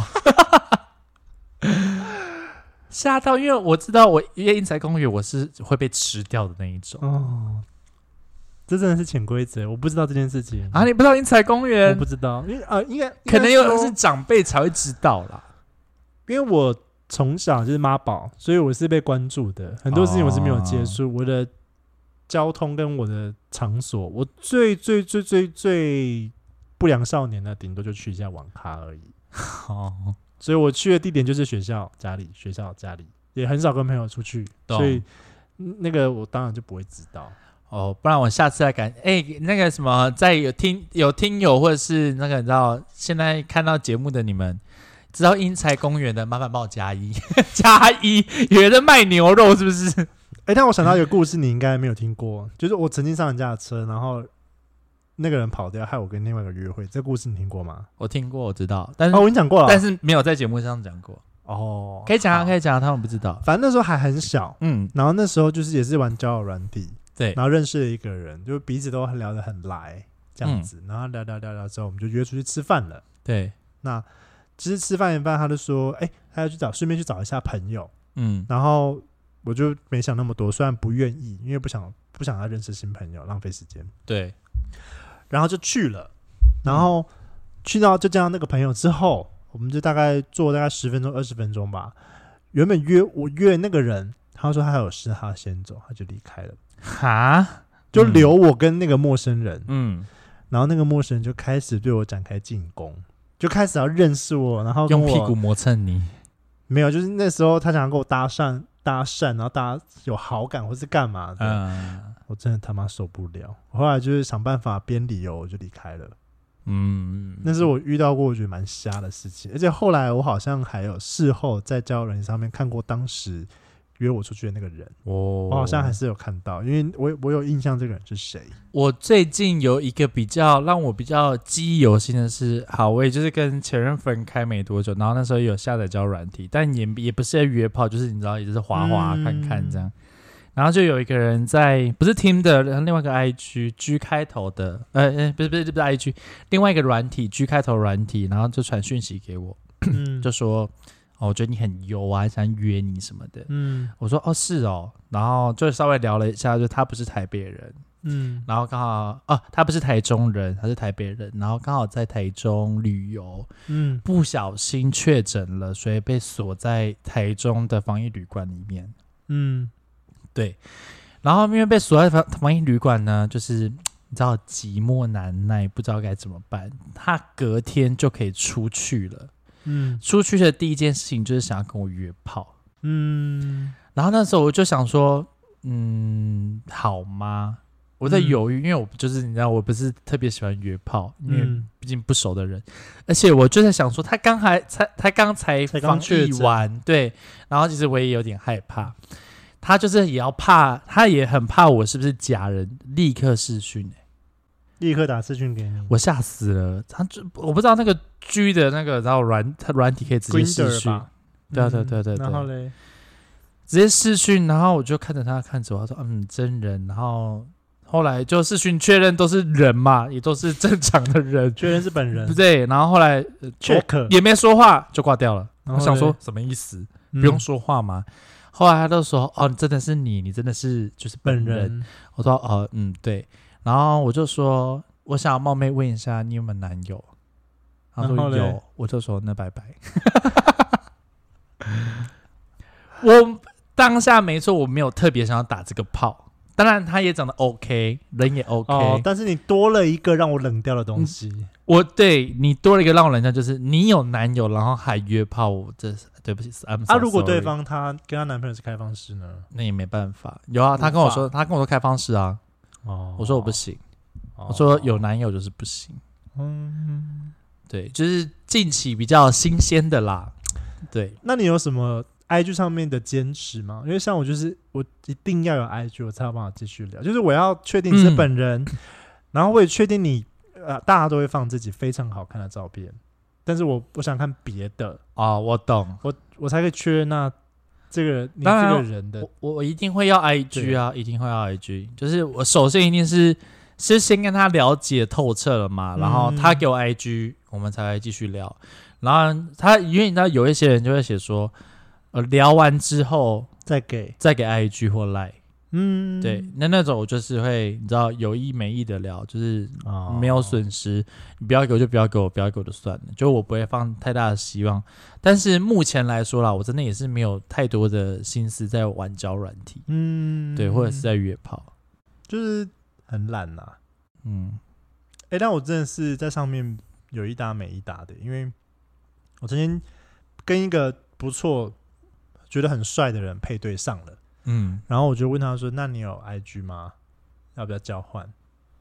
吓到，因为我知道我约因材公园，我是会被吃掉的那一种。哦，这真的是潜规则，我不知道这件事情啊！你不知道英才公园？我不知道，因为啊，应该可能有是长辈才会知道啦。因为我从小就是妈宝，所以我是被关注的，很多事情我是没有接触。哦、我的交通跟我的场所，我最最最最最不良少年呢，顶多就去一下网咖而已。哦。所以我去的地点就是学校、家里、学校、家里，也很少跟朋友出去，懂所以那个我当然就不会知道哦。不然我下次来赶哎，那个什么，在有听有听友或者是那个你知道，现在看到节目的你们，知道英才公园的，麻烦帮我加一 加一，有人在卖牛肉是不是？哎，但我想到一个故事，你应该没有听过，就是我曾经上人家的车，然后那个人跑掉，害我跟另外一个约会。这故事你听过吗？我听过，我知道，但是、哦、我跟你讲过了，但是没有在节目上讲过。哦，可以讲啊，可以讲啊，他们不知道。反正那时候还很小，嗯，然后那时候就是也是玩交友软体，对，然后认识了一个人，就彼此都聊得很来，这样子，嗯、然后聊聊聊聊之后，我们就约出去吃饭了。对，那其实吃饭一半，他就说，哎、欸，他要去找，顺便去找一下朋友，嗯，然后我就没想那么多，虽然不愿意，因为不想不想要认识新朋友，浪费时间。对，然后就去了，然后去到就见到那个朋友之后。我们就大概坐大概十分钟、二十分钟吧。原本约我约那个人，他说他还有事，他要先走，他就离开了。哈，就留我跟那个陌生人。嗯，然后那个陌生人就开始对我展开进攻，就开始要认识我，然后用屁股磨蹭你。没有，就是那时候他想要跟我搭讪，搭讪，然后大家有好感或是干嘛的。嗯，我真的他妈受不了。我后来就是想办法编理由，我就离开了。嗯，那是我遇到过我觉得蛮瞎的事情，而且后来我好像还有事后在交友软件上面看过当时约我出去的那个人，哦，我好像还是有看到，因为我我有印象这个人是谁。我最近有一个比较让我比较记忆犹新的是，好，我也就是跟前任分开没多久，然后那时候有下载交友软体，但也也不是在约炮，就是你知道，也就是滑滑看看这样。嗯然后就有一个人在，不是 Tinder，另外一个 IG G 开头的，呃呃，不是不是不是 IG，另外一个软体 G 开头软体，然后就传讯息给我，嗯、就说哦，我觉得你很优啊，想约你什么的。嗯，我说哦是哦，然后就稍微聊了一下，就他不是台北人，嗯，然后刚好哦，他不是台中人，他是台北人，然后刚好在台中旅游，嗯，不小心确诊了，所以被锁在台中的防疫旅馆里面，嗯。对，然后因为被锁在防防疫旅馆呢，就是你知道寂寞难耐，不知道该怎么办。他隔天就可以出去了，嗯，出去的第一件事情就是想要跟我约炮，嗯，然后那时候我就想说，嗯，好吗？我在犹豫，嗯、因为我就是你知道，我不是特别喜欢约炮，因为毕竟不熟的人，嗯、而且我就在想说，他刚还才他刚才防疫完，对，然后其实我也有点害怕。他就是也要怕，他也很怕我是不是假人，立刻视讯、欸、立刻打视讯给你，我吓死了。他就我不知道那个 G 的那个，然后软他软体可以直接视讯，对啊对对对对。然后嘞，直接视讯，然后我就看着他看着我，他说嗯真人，然后后来就视讯确认都是人嘛，也都是正常的人，确认是本人，对。然后后来 check 也没说话就挂掉了，我想说什么意思？不用说话吗？嗯后来他都说：“哦，真的是你，你真的是就是。本人”我说：“哦，嗯，对。”然后我就说：“我想要冒昧问一下，你有没有男友？”他说：“有。”我就说：“那拜拜。”我当下没错，我没有特别想要打这个炮。当然，他也长得 OK，人也 OK，哦，但是你多了一个让我冷掉的东西。嗯、我对你多了一个让我冷掉，就是你有男友，然后还约炮，我这是对不起。So、啊，如果对方她跟她男朋友是开放式呢？那也没办法。有啊，她跟我说，她跟我说开放式啊。哦，我说我不行，哦、我说有男友就是不行。嗯，对，就是近期比较新鲜的啦。对，那你有什么？IG 上面的坚持吗？因为像我就是我一定要有 IG，我才有办法继续聊。就是我要确定是本人，嗯、然后我也确定你呃，大家都会放自己非常好看的照片，但是我我想看别的啊、哦，我懂，我我才可以确认那这个你这个人的，我我一定会要 IG 啊，一定会要 IG，就是我首先一定是是先跟他了解透彻了嘛，然后他给我 IG，、嗯、我们才来继续聊。然后他因为你知道有一些人就会写说。呃，聊完之后再给再给 IG 或 Line，嗯，对，那那种我就是会，你知道有意没意的聊，就是没有损失，哦、你不要给我就不要给我，不要给我就算了，就我不会放太大的希望。但是目前来说啦，我真的也是没有太多的心思在玩交软体，嗯，对，或者是在约炮，就是很懒呐、啊，嗯，哎、欸，但我真的是在上面有一搭没一搭的，因为我曾经跟一个不错。觉得很帅的人配对上了，嗯，然后我就问他说：“那你有 IG 吗？要不要交换？”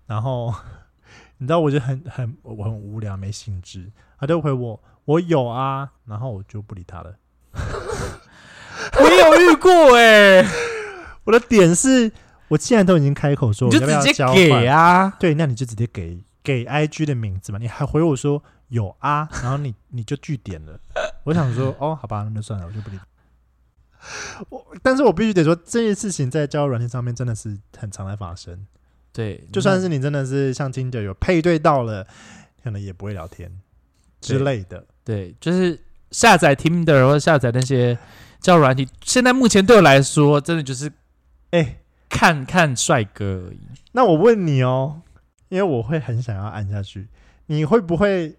然后 你知道，我就很很我很无聊，没兴致，他就回我：“我有啊。”然后我就不理他了。我也有遇过哎、欸，我的点是，我既然都已经开口说，你就直接给啊，对，那你就直接给给 IG 的名字嘛，你还回我说有啊，然后你你就据点了，我想说哦，好吧，那就算了，我就不理。我，但是我必须得说，这件事情在交友软件上面真的是很常在发生。对，就算是你真的是像 Tinder 有配对到了，可能也不会聊天之类的。对，对就是下载 Tinder 或者下载那些交友软体，现在目前对我来说，真的就是哎。欸看看帅哥而已。那我问你哦，因为我会很想要按下去，你会不会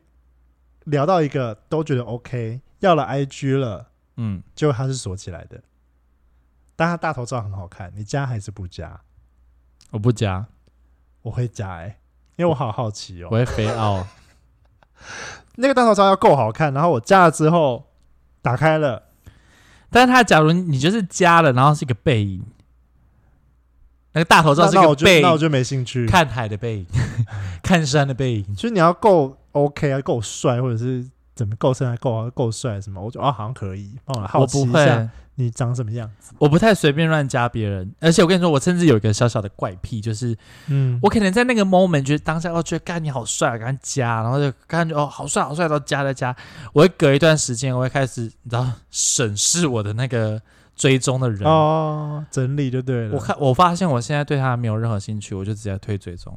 聊到一个都觉得 OK，要了 IG 了，嗯，结果他是锁起来的，但它大头照很好看，你加还是不加？我不加，我会加哎、欸，因为我好好奇哦。我会飞奥，那个大头照要够好看，然后我加了之后打开了，但是他假如你就是加了，然后是一个背影。那个大头照是一个背影，那我就没兴趣。看海的背影，看山的背影，就是你要够 OK 啊，够帅，或者是怎么够身材够够帅什么，我觉得啊好像可以。帮我，好奇一下你长什么样子？我不太随便乱加别人，而且我跟你说，我甚至有一个小小的怪癖，就是嗯，我可能在那个 moment 觉得当下，我觉得干你好帅，赶紧加，然后就感觉哦好帅好帅，都加了加。我会隔一段时间，我会开始你知道审视我的那个。追踪的人哦，整理就对了。我看我发现我现在对他没有任何兴趣，我就直接推追踪。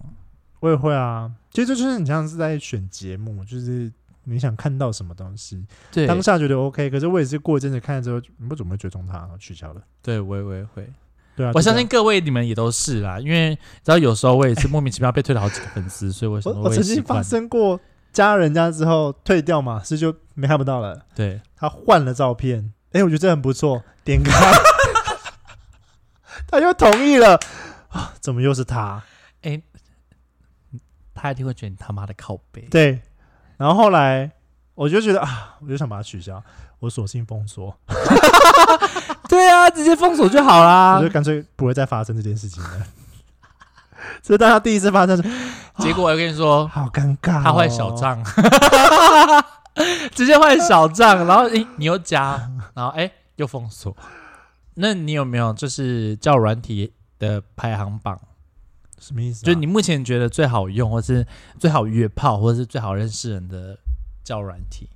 我也会啊，其实这就是你像是在选节目，就是你想看到什么东西，对，当下觉得 OK，可是我也是过一阵子看了之后，你不怎么会追踪他，取消了。对，我也我也会。对啊，我相信各位你们也都是啦，因为知道有时候我也是莫名其妙被退了好几个粉丝，所以我 我我曾经发生过加人家之后退掉嘛，是就没看不到了。对，他换了照片。哎、欸，我觉得这很不错，点开，他又同意了啊！怎么又是他？哎、欸，他一定会觉得你他妈的靠背。对，然后后来我就觉得啊，我就想把它取消，我索性封锁。对啊，直接封锁就好啦，我就干脆不会再发生这件事情了。这是大家第一次发生，结果我跟你说，好尴尬、哦，他换小账。直接换小账，然后诶，你又加，然后诶，又封锁。那你有没有就是叫软体的排行榜？什么意思、啊？就你目前觉得最好用，或是最好约炮，或者是最好认识人的叫软体？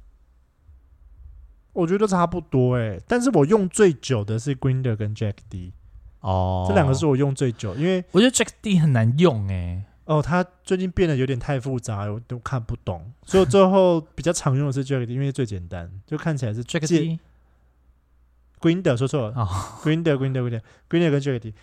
我觉得差不多诶，但是我用最久的是 Grindr 跟 Jack D。哦，这两个是我用最久，因为我觉得 Jack D 很难用诶。哦，它最近变得有点太复杂，我都看不懂。所以最后比较常用的是 Jack D，因为最简单，就看起来是 Jack D。Grindr 说错了，Grindr，Grindr，Grindr，Grindr 跟 Jack D。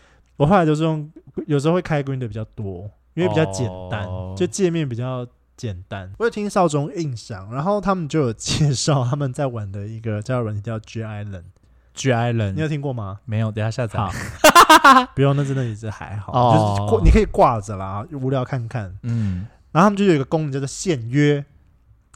我后来都是用，有时候会开 Grindr 比较多，因为比较简单，哦、就界面比较简单。我有听少中印象，然后他们就有介绍他们在玩的一个交友软件叫 G Island。G Island，你有听过吗？没有，等一下下载。不用，那真的也是还好，哦、就是挂，你可以挂着啦，无聊看看。嗯，然后他们就有一个功能叫做限约，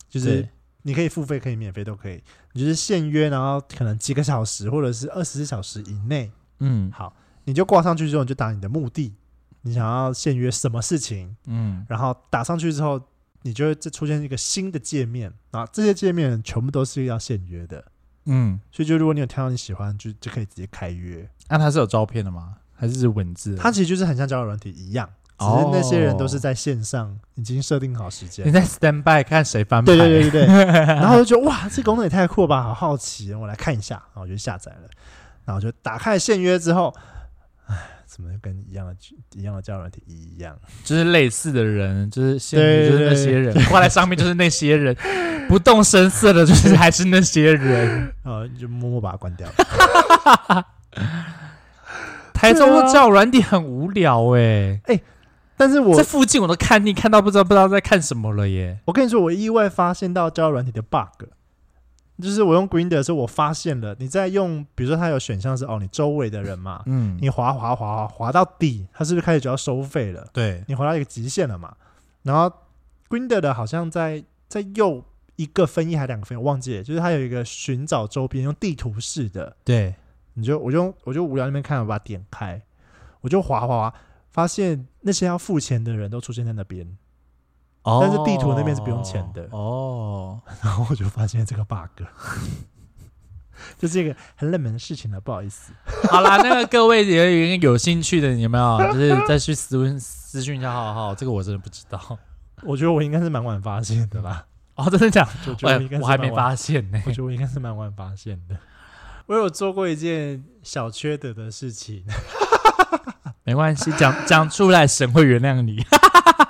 就是你可以付费，可以免费都可以。你就是限约，然后可能几个小时或者是二十四小时以内。嗯，好，你就挂上去之后，你就打你的目的，你想要限约什么事情？嗯，然后打上去之后，你就会再出现一个新的界面啊，这些界面全部都是要限约的。嗯，所以就如果你有挑到你喜欢，就就可以直接开约。那、啊、它是有照片的吗？还是是文字？它其实就是很像交友软体一样，只是那些人都是在线上已经设定好时间。你在 stand by 看谁翻牌？对对对对对。然后就觉得哇，这功能也太酷了吧，好好奇，我来看一下。然后我就下载了，然后就打开限约之后，哎。怎么跟一样的一样的交友软体一样？就是类似的人，就是现在就是那些人挂在上面，就是那些人不动声色的，就是还是那些人。呃，你就默默把它关掉。台中交友软体很无聊哎、欸、哎、欸，但是我这附近我都看腻，看到不知道不知道在看什么了耶。我跟你说，我意外发现到交友软体的 bug。就是我用 Grindr 的时候，我发现了你在用，比如说它有选项是哦，你周围的人嘛，嗯，你滑滑滑滑到底，它是不是开始就要收费了？对，你滑到一个极限了嘛。然后 Grindr 的好像在在右一个分一还两个分页，我忘记了，就是它有一个寻找周边用地图式的，对，你就我就我就无聊那边看，我把它点开，我就滑滑滑，发现那些要付钱的人都出现在那边。但是地图那边是不用钱的哦，然后我就发现这个 bug，这是一个很冷门的事情了，不好意思。好啦，那个各位也有有兴趣的，有没有？就是再去私问私讯一下，好好，这个我真的不知道。我觉得我应该是蛮晚发现的吧？哦，真的假的？我觉得我还没发现呢。我觉得我应该是蛮晚发现的。我有做过一件小缺德的事情，没关系，讲讲出来，神会原谅你。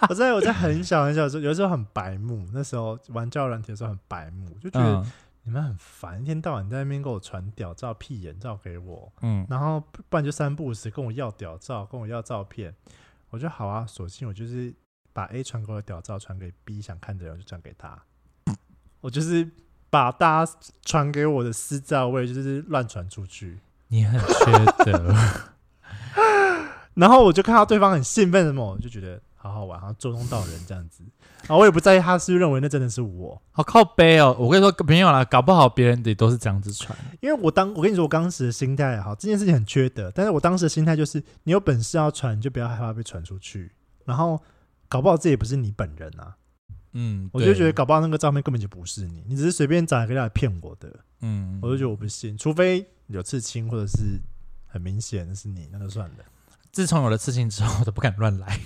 我在我在很小很小的时候，有时候很白目，那时候玩交友软体的时候很白目，就觉得你们很烦，一天到晚在那边给我传屌照、屁眼照给我，嗯，然后不然就三不五时跟我要屌照，跟我要照片，我就好啊，索性我就是把 A 传给我的屌照传给 B 想看的人，就传给他，我就是。把大家传给我的私照位就是乱传出去，你很缺德。然后我就看到对方很兴奋的么，我就觉得好好玩，好像捉弄到人这样子。然后我也不在意他是不是认为那真的是我，好靠背哦。我跟你说没有啦，搞不好别人也都是这样子传。因为我当我跟你说我当时的心态好，这件事情很缺德，但是我当时的心态就是你有本事要传，你就不要害怕被传出去。然后搞不好这也不是你本人啊。嗯，我就觉得搞不好那个照片根本就不是你，你只是随便找一个来骗我的。嗯，我就觉得我不信，除非有刺青或者是很明显的是你，那就算了。自从有了刺青之后，我都不敢乱来，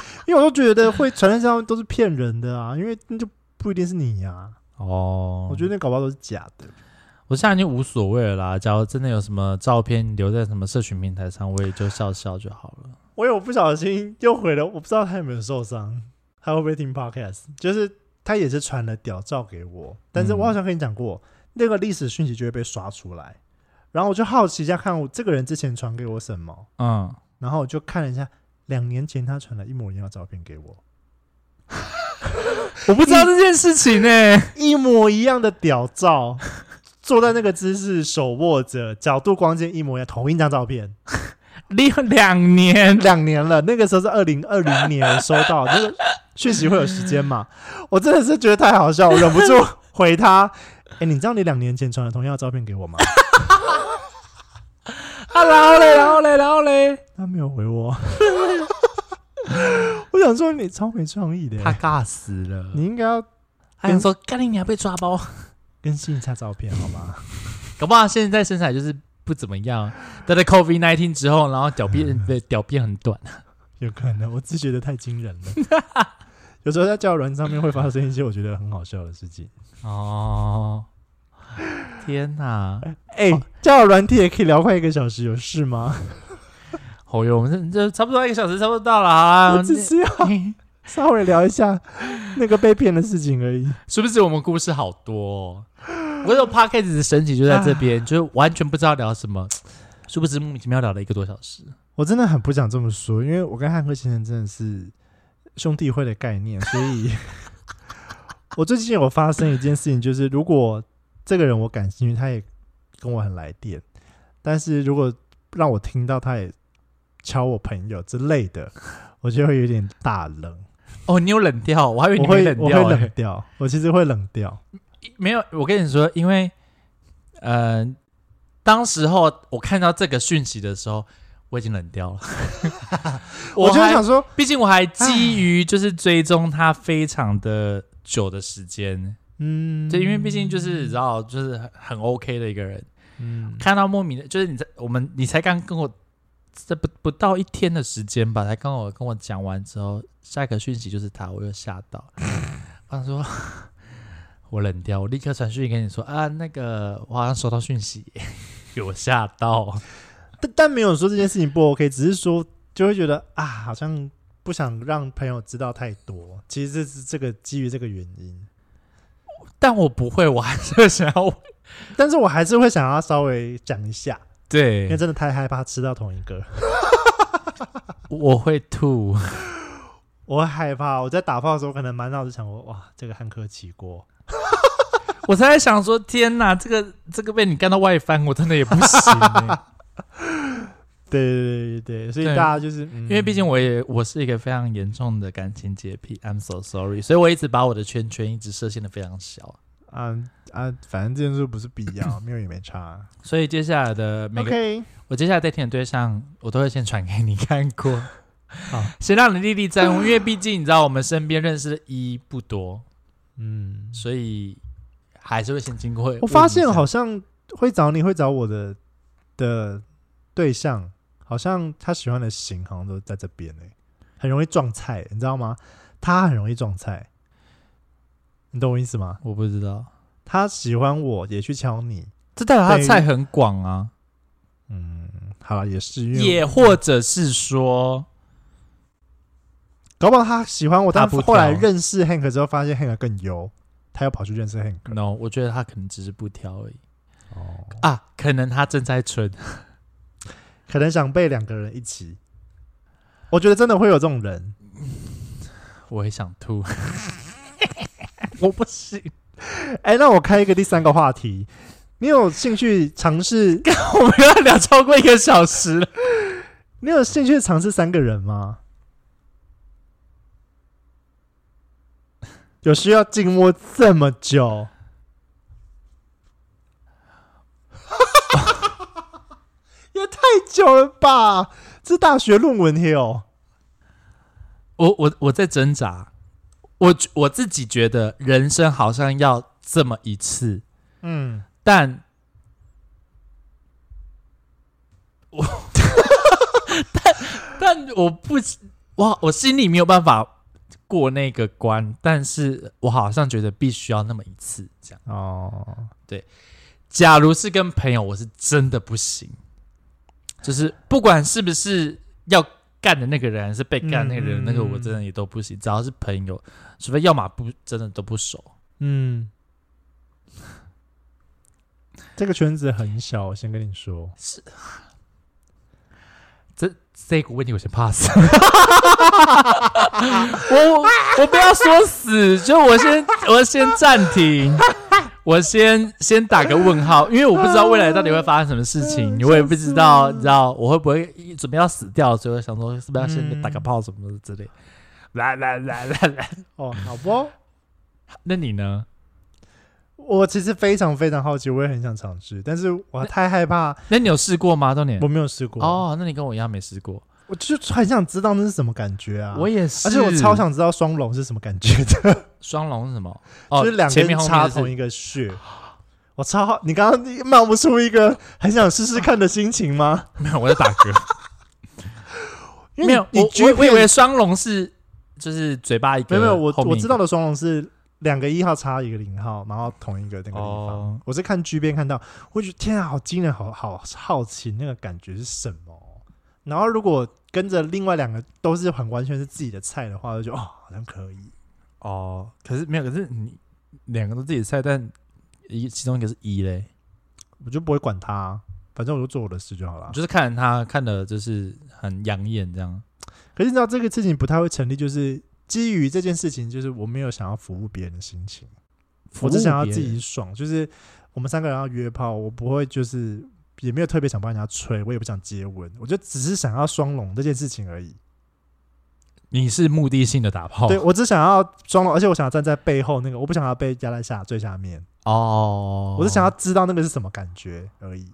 因为我都觉得会传在上面都是骗人的啊，因为那就不一定是你呀、啊。哦，我觉得那搞不好都是假的。我现在已经无所谓了啦，假如真的有什么照片留在什么社群平台上，我也就笑笑就好了。我有不小心又回了，我不知道他有没有受伤。他会不会听 Podcast？就是他也是传了屌照给我，但是我好像跟你讲过，嗯、那个历史讯息就会被刷出来。然后我就好奇一下，看我这个人之前传给我什么，嗯，然后我就看了一下，两年前他传了一模一样的照片给我，我不知道这件事情呢、欸，一模一样的屌照，坐在那个姿势，手握着，角度光线一模一样，同一张照片。两两年，两年了。那个时候是二零二零年收到就是讯息，会有时间嘛？我真的是觉得太好笑，我忍不住回他。哎、欸，你知道你两年前传了同样的照片给我吗？啊，然后嘞，然后嘞，然后嘞，他没有回我。我想说你超没创意的，他尬死了。你应该要跟说，干你，你还被抓包，更新一下照片好吗？搞不好现在身材就是。不怎么样，但在 COVID nineteen 之后，然后屌变 对屌变很短，有可能，我只觉得太惊人了。有时候在交友软件上面会发生一些我觉得很好笑的事情。哦，天哪！哎、欸，交友软体也可以聊快一个小时，有事吗？好哟，我们这这差不多一个小时，差不多到了啊。我只是要 稍微聊一下那个被骗的事情而已。是不是我们故事好多、哦？我有 Podcast 的神奇就在这边，啊、就是完全不知道聊什么，殊不知莫名其妙聊了一个多小时。我真的很不想这么说，因为我跟汉克先生真的是兄弟会的概念，所以我最近有发生一件事情，就是如果这个人我感兴趣，他也跟我很来电，但是如果让我听到他也敲我朋友之类的，我就会有点大冷。哦，你有冷掉？我还以为你会冷掉、欸，我会冷掉。我其实会冷掉。没有，我跟你说，因为，呃，当时候我看到这个讯息的时候，我已经冷掉了。我就想说，毕竟我还基于就是追踪他非常的久的时间，嗯，就因为毕竟就是你知道，就是很很 OK 的一个人，嗯，看到莫名的，就是你在我们你才刚跟我这不不到一天的时间吧，才跟我跟我讲完之后，下一个讯息就是他，我又吓到，他说。我冷掉，我立刻传讯息跟你说啊，那个我好像收到讯息，给我吓到。但但没有说这件事情不 OK，只是说就会觉得啊，好像不想让朋友知道太多。其实这是这个基于这个原因，但我不会，我还是会想要，但是我还是会想要稍微讲一下。对，因为真的太害怕吃到同一个，我会吐，我会害怕。我在打炮的时候，可能满脑子想说，哇，这个汉克起锅。我才在想说，天哪，这个这个被你干到外翻，我真的也不行、欸。对对对对，所以大家就是，因为毕竟我也我是一个非常严重的感情洁癖，I'm so sorry，所以我一直把我的圈圈一直设限的非常小。啊啊，反正这件事不是必要，没有也没差。所以接下来的每个我接下来在听的对象，我都会先传给你看过，好，先让你历历在目，因为毕竟你知道，我们身边认识的一不多。嗯，所以还是会先经过。我发现好像会找你会找我的的对象，好像他喜欢的型好像都在这边呢、欸，很容易撞菜，你知道吗？他很容易撞菜，你懂我意思吗？我不知道，他喜欢我也去敲你，这代表他的菜很广啊。嗯，好了，也是，也或者是说，搞不好他喜欢我，但后来认识 Hank 之后，发现 Hank 更油，他又跑去认识 Hank。No，我觉得他可能只是不挑而已。哦啊，可能他正在春，可能想被两个人一起。我觉得真的会有这种人。我也想吐，我不行。哎、欸，那我开一个第三个话题，你有兴趣尝试？我们要聊超过一个小时了，你有兴趣尝试三个人吗？有需要静默这么久？也太久了吧？这大学论文嘿哦。我我我在挣扎，我我自己觉得人生好像要这么一次，嗯，但我但但我不我我心里没有办法过那个关，但是我好像觉得必须要那么一次这样。哦，对，假如是跟朋友，我是真的不行，就是不管是不是要。干的那个人还是被干那个人，嗯、那个我真的也都不行。只要是朋友，除非要么不真的都不熟。嗯，这个圈子很小，我先跟你说。是，这这个问题我先 pass。我我不要说死，就我先我先暂停。我先先打个问号，因为我不知道未来到底会发生什么事情，我也不知道，你知道我会不会准备要死掉，所以我想说是不是要先打个炮什么的之类。来来来来来，哦，好不？那你呢？我其实非常非常好奇，我也很想尝试，但是我太害怕。那，那你有试过吗？当年我没有试过。哦，那你跟我一样没试过。我就很想知道那是什么感觉啊！我也是，而且我超想知道双龙是什么感觉的。双龙是什么？就是两边插同一个穴。我超好，你刚刚冒不出一个很想试试看的心情吗？没有，我在打嗝。没有，你我我以为双龙是就是嘴巴一个。没有，我我知道的双龙是两个一号插一个零号，然后同一个那个地方。我是看剧边看到，我觉得天啊，好惊人，好好好奇那个感觉是什么。然后如果跟着另外两个都是很完全是自己的菜的话，就哦好像可以哦。可是没有，可是你两个都自己的菜，但一其中一个是一嘞，我就不会管他，反正我就做我的事就好了。就是看着他看的就是很养眼这样。可是你知道这个事情不太会成立，就是基于这件事情，就是我没有想要服务别人的心情，我只想要自己爽。就是我们三个人要约炮，我不会就是。也没有特别想帮人家吹，我也不想接吻，我就只是想要双龙这件事情而已。你是目的性的打炮？对，我只想要双龙，而且我想要站在背后那个，我不想要被压在下最下面。哦，我是想要知道那个是什么感觉而已。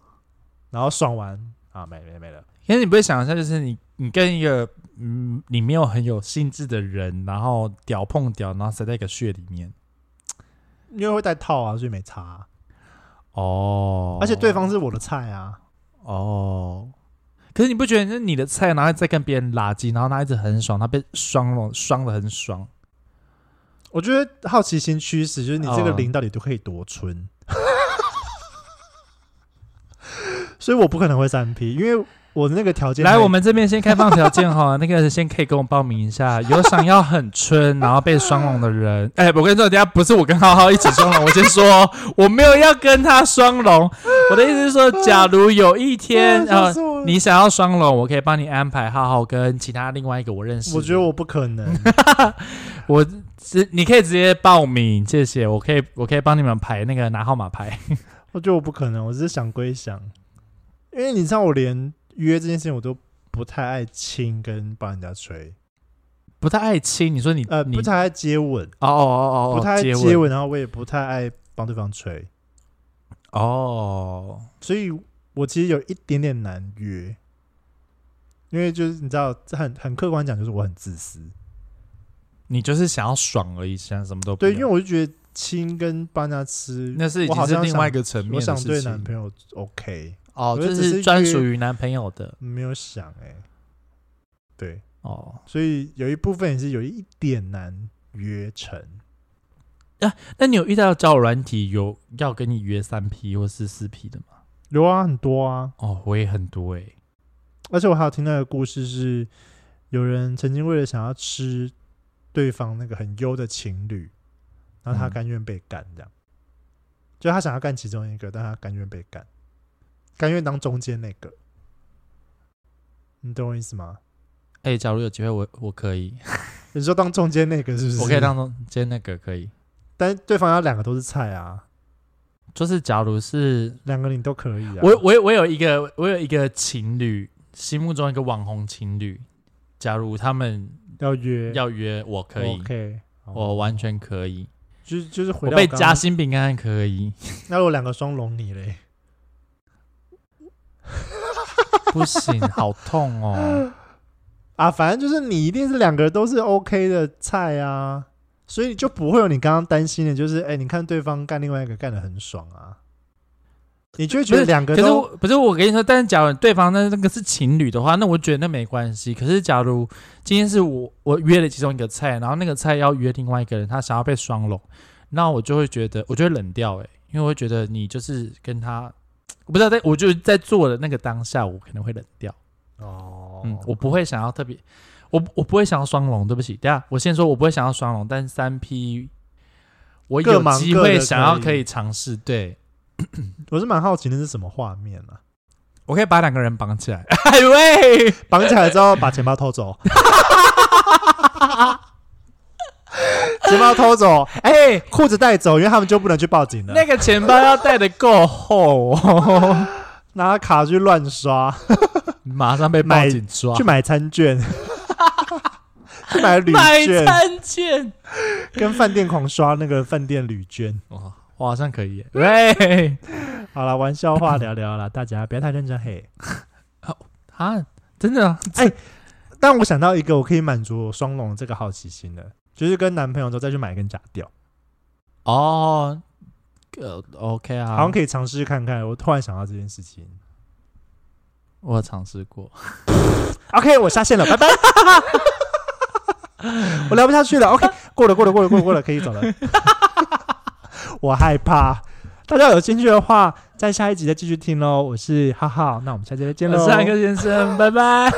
然后爽完啊，没没没了。可是你不会想一下，就是你你跟一个嗯，你没有很有兴致的人，然后屌碰屌，然后塞在一个穴里面，因为会带套啊，所以没差啊。哦，而且对方是我的菜啊！哦，可是你不觉得那你的菜，然后再跟别人垃圾，然后他一直很爽，他被双了，双的很爽。我觉得好奇心驱使，就是你这个零到底都可以多纯，哦、所以我不可能会三 P，因为。我的那个条件来，我们这边先开放条件哈，那个先可以跟我报名一下，有想要很春然后被双龙的人，哎、欸，我跟你说，等下不是我跟浩浩一起双龙，我先说我没有要跟他双龙，我的意思是说，假如有一天 啊，你想要双龙，我可以帮你安排浩浩跟其他另外一个我认识，我觉得我不可能，我直你可以直接报名，谢谢，我可以我可以帮你们排那个拿号码牌，我觉得我不可能，我只是想归想，因为你知道我连。约这件事情我都不太爱亲跟帮人家吹，不太爱亲。你说你呃，不太爱接吻。哦哦哦哦，不太爱接吻，然后我也不太爱帮对方吹。哦，所以我其实有一点点难约，因为就是你知道，很很客观讲，就是我很自私，你就是想要爽而已，想什么都不对，因为我就觉得亲跟帮他吃，那是已经是另外一个层面。我想对男朋友 OK 哦，这是专属于男朋友的。没有想哎、欸，对哦，所以有一部分也是有一点难约成。啊，那你有遇到交友软体有要跟你约三 P 或是四 P 的吗？有啊，很多啊。哦，我也很多哎、欸。而且我还有听到一个故事是，有人曾经为了想要吃对方那个很优的情侣，然后他甘愿被干，这样、嗯，就他想要干其中一个，但他甘愿被干，甘愿当中间那个，你懂我意思吗？哎、欸，假如有机会我，我我可以。你说当中间那个是不是？我可以当中间那个可以，但对方要两个都是菜啊。就是假如是两个你都可以啊。我我我有一个我有一个情侣。心目中一个网红情侣，假如他们要约要约，我可以我完全可以，就是就是回到我被夹心饼干可以。那我两个双龙你嘞？不行，好痛哦！啊，反正就是你一定是两个人都是 OK 的菜啊，所以就不会有你刚刚担心的，就是哎、欸，你看对方干另外一个干的很爽啊。你就会觉得两个都可是我不是我跟你说，但是假如对方那那个是情侣的话，那我觉得那没关系。可是假如今天是我我约了其中一个菜，然后那个菜要约另外一个人，他想要被双龙，那我就会觉得我就会冷掉哎、欸，因为我会觉得你就是跟他，我不知道在我就在做的那个当下，我可能会冷掉哦。嗯，我不会想要特别，我我不会想要双龙，对不起，等下我先说我不会想要双龙，但是三 P 我有机会想要可以尝试对。我是蛮好奇那是什么画面啊？我可以把两个人绑起来，哎喂，绑起来之后把钱包偷走，钱包偷走，哎、欸，裤子带走，因为他们就不能去报警了。那个钱包要带的够厚，拿卡去乱刷，马上被报警抓，去买餐券，去买旅券，买餐券，跟饭店狂刷那个饭店旅券。我好像可以耶，喂，好了，玩笑话聊聊了，大家不要太认真嘿。啊，真的？哎、欸，但我想到一个，我可以满足我双龙这个好奇心的，就是跟男朋友之后再去买一根假吊。哦，呃，OK 啊，好像可以尝试看看。我突然想到这件事情，我尝试过。OK，我下线了，拜拜。我聊不下去了。OK，过了，过了，过了，过了，过了，可以走了。我害怕，大家有兴趣的话，在下一集再继续听喽。我是浩浩，那我们下期再见喽。我是汉克先生，拜拜。